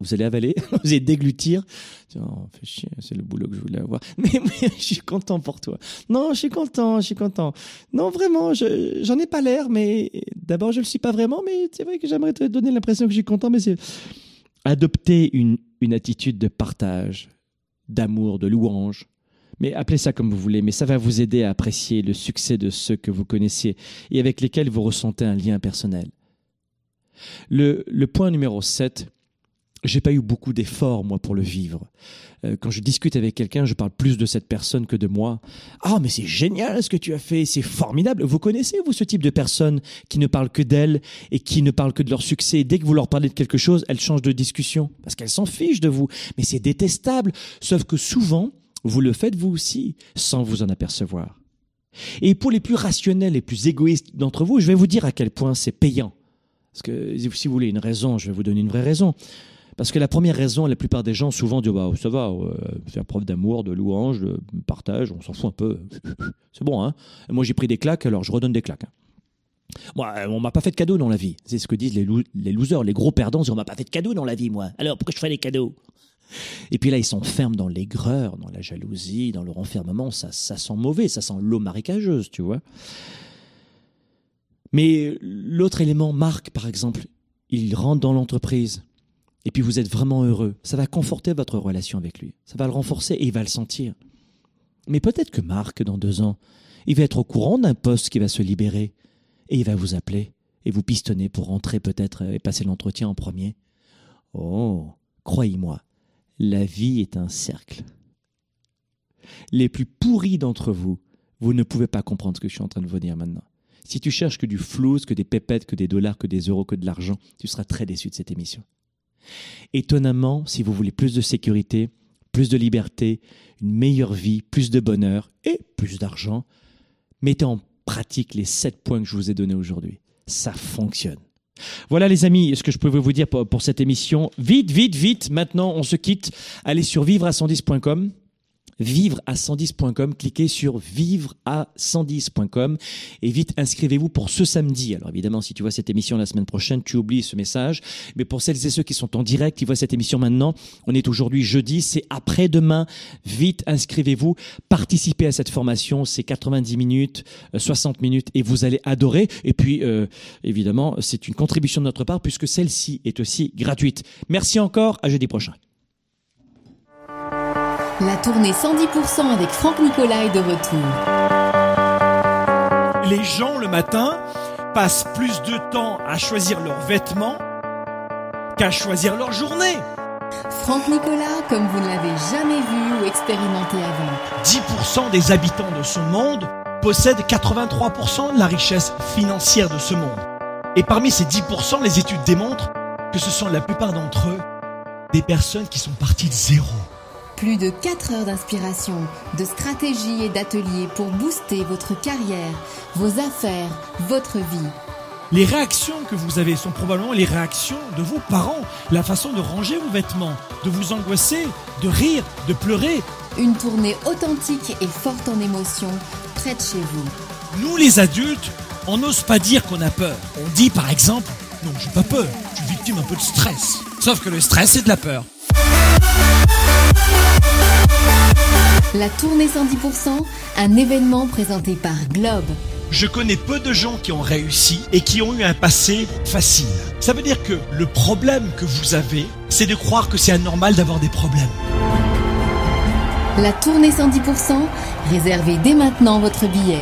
Vous allez avaler, vous allez déglutir. C'est le boulot que je voulais avoir. Mais, je suis content pour toi. Non, je suis content, je suis content. Non, vraiment, j'en ai pas l'air, mais D'abord, je le suis pas vraiment, mais c'est vrai que j'aimerais te donner l'impression que je suis content, mais adopter une, une attitude de partage, d'amour, de louange. Mais appelez ça comme vous voulez, mais ça va vous aider à apprécier le succès de ceux que vous connaissez et avec lesquels vous ressentez un lien personnel. Le, le point numéro 7, j'ai pas eu beaucoup d'efforts, moi, pour le vivre. Euh, quand je discute avec quelqu'un, je parle plus de cette personne que de moi. Ah, mais c'est génial ce que tu as fait, c'est formidable. Vous connaissez, vous, ce type de personnes qui ne parlent que d'elles et qui ne parlent que de leur succès? dès que vous leur parlez de quelque chose, elles changent de discussion parce qu'elles s'en fichent de vous. Mais c'est détestable. Sauf que souvent, vous le faites vous aussi, sans vous en apercevoir. Et pour les plus rationnels et plus égoïstes d'entre vous, je vais vous dire à quel point c'est payant. Parce que si vous voulez une raison, je vais vous donner une vraie raison. Parce que la première raison, la plupart des gens souvent disent bah, ça va, euh, faire preuve d'amour, de louange, de partage, on s'en fout un peu. C'est bon, hein Moi j'ai pris des claques, alors je redonne des claques. Hein. Moi, euh, on m'a pas fait de cadeau dans la vie. C'est ce que disent les, losers, les gros perdants. On m'a pas fait de cadeau dans la vie, moi. Alors pourquoi je fais des cadeaux? Et puis là, ils s'enferment dans l'aigreur, dans la jalousie, dans le renfermement. Ça, ça sent mauvais, ça sent l'eau marécageuse, tu vois. Mais l'autre élément, Marc, par exemple, il rentre dans l'entreprise et puis vous êtes vraiment heureux, ça va conforter votre relation avec lui. Ça va le renforcer et il va le sentir. Mais peut-être que Marc, dans deux ans, il va être au courant d'un poste qui va se libérer et il va vous appeler et vous pistonner pour rentrer peut-être et passer l'entretien en premier. Oh, croyez-moi, la vie est un cercle. Les plus pourris d'entre vous, vous ne pouvez pas comprendre ce que je suis en train de vous dire maintenant. Si tu cherches que du flou, que des pépettes, que des dollars, que des euros, que de l'argent, tu seras très déçu de cette émission. Étonnamment, si vous voulez plus de sécurité, plus de liberté, une meilleure vie, plus de bonheur et plus d'argent, mettez en pratique les sept points que je vous ai donnés aujourd'hui. Ça fonctionne. Voilà les amis, ce que je pouvais vous dire pour, cette émission. Vite, vite, vite, maintenant on se quitte. Allez sur vivre à 110.com vivre à 110.com, cliquez sur vivre à 110.com et vite inscrivez-vous pour ce samedi. Alors évidemment, si tu vois cette émission la semaine prochaine, tu oublies ce message. Mais pour celles et ceux qui sont en direct, qui voient cette émission maintenant, on est aujourd'hui jeudi, c'est après-demain. Vite inscrivez-vous, participez à cette formation. C'est 90 minutes, 60 euh, minutes et vous allez adorer. Et puis, euh, évidemment, c'est une contribution de notre part puisque celle-ci est aussi gratuite. Merci encore, à jeudi prochain. La tournée 110% avec Franck Nicolas est de retour. Les gens le matin passent plus de temps à choisir leurs vêtements qu'à choisir leur journée. Franck Nicolas, comme vous ne l'avez jamais vu ou expérimenté avant. 10% des habitants de ce monde possèdent 83% de la richesse financière de ce monde. Et parmi ces 10%, les études démontrent que ce sont la plupart d'entre eux des personnes qui sont parties de zéro. Plus de 4 heures d'inspiration, de stratégie et d'ateliers pour booster votre carrière, vos affaires, votre vie. Les réactions que vous avez sont probablement les réactions de vos parents, la façon de ranger vos vêtements, de vous angoisser, de rire, de pleurer. Une tournée authentique et forte en émotions, près de chez vous. Nous les adultes, on n'ose pas dire qu'on a peur. On dit par exemple, non, j'ai pas peur, je suis victime un peu de stress. Sauf que le stress, c'est de la peur. La tournée 110%, un événement présenté par Globe. Je connais peu de gens qui ont réussi et qui ont eu un passé facile. Ça veut dire que le problème que vous avez, c'est de croire que c'est anormal d'avoir des problèmes. La tournée 110%, réservez dès maintenant votre billet.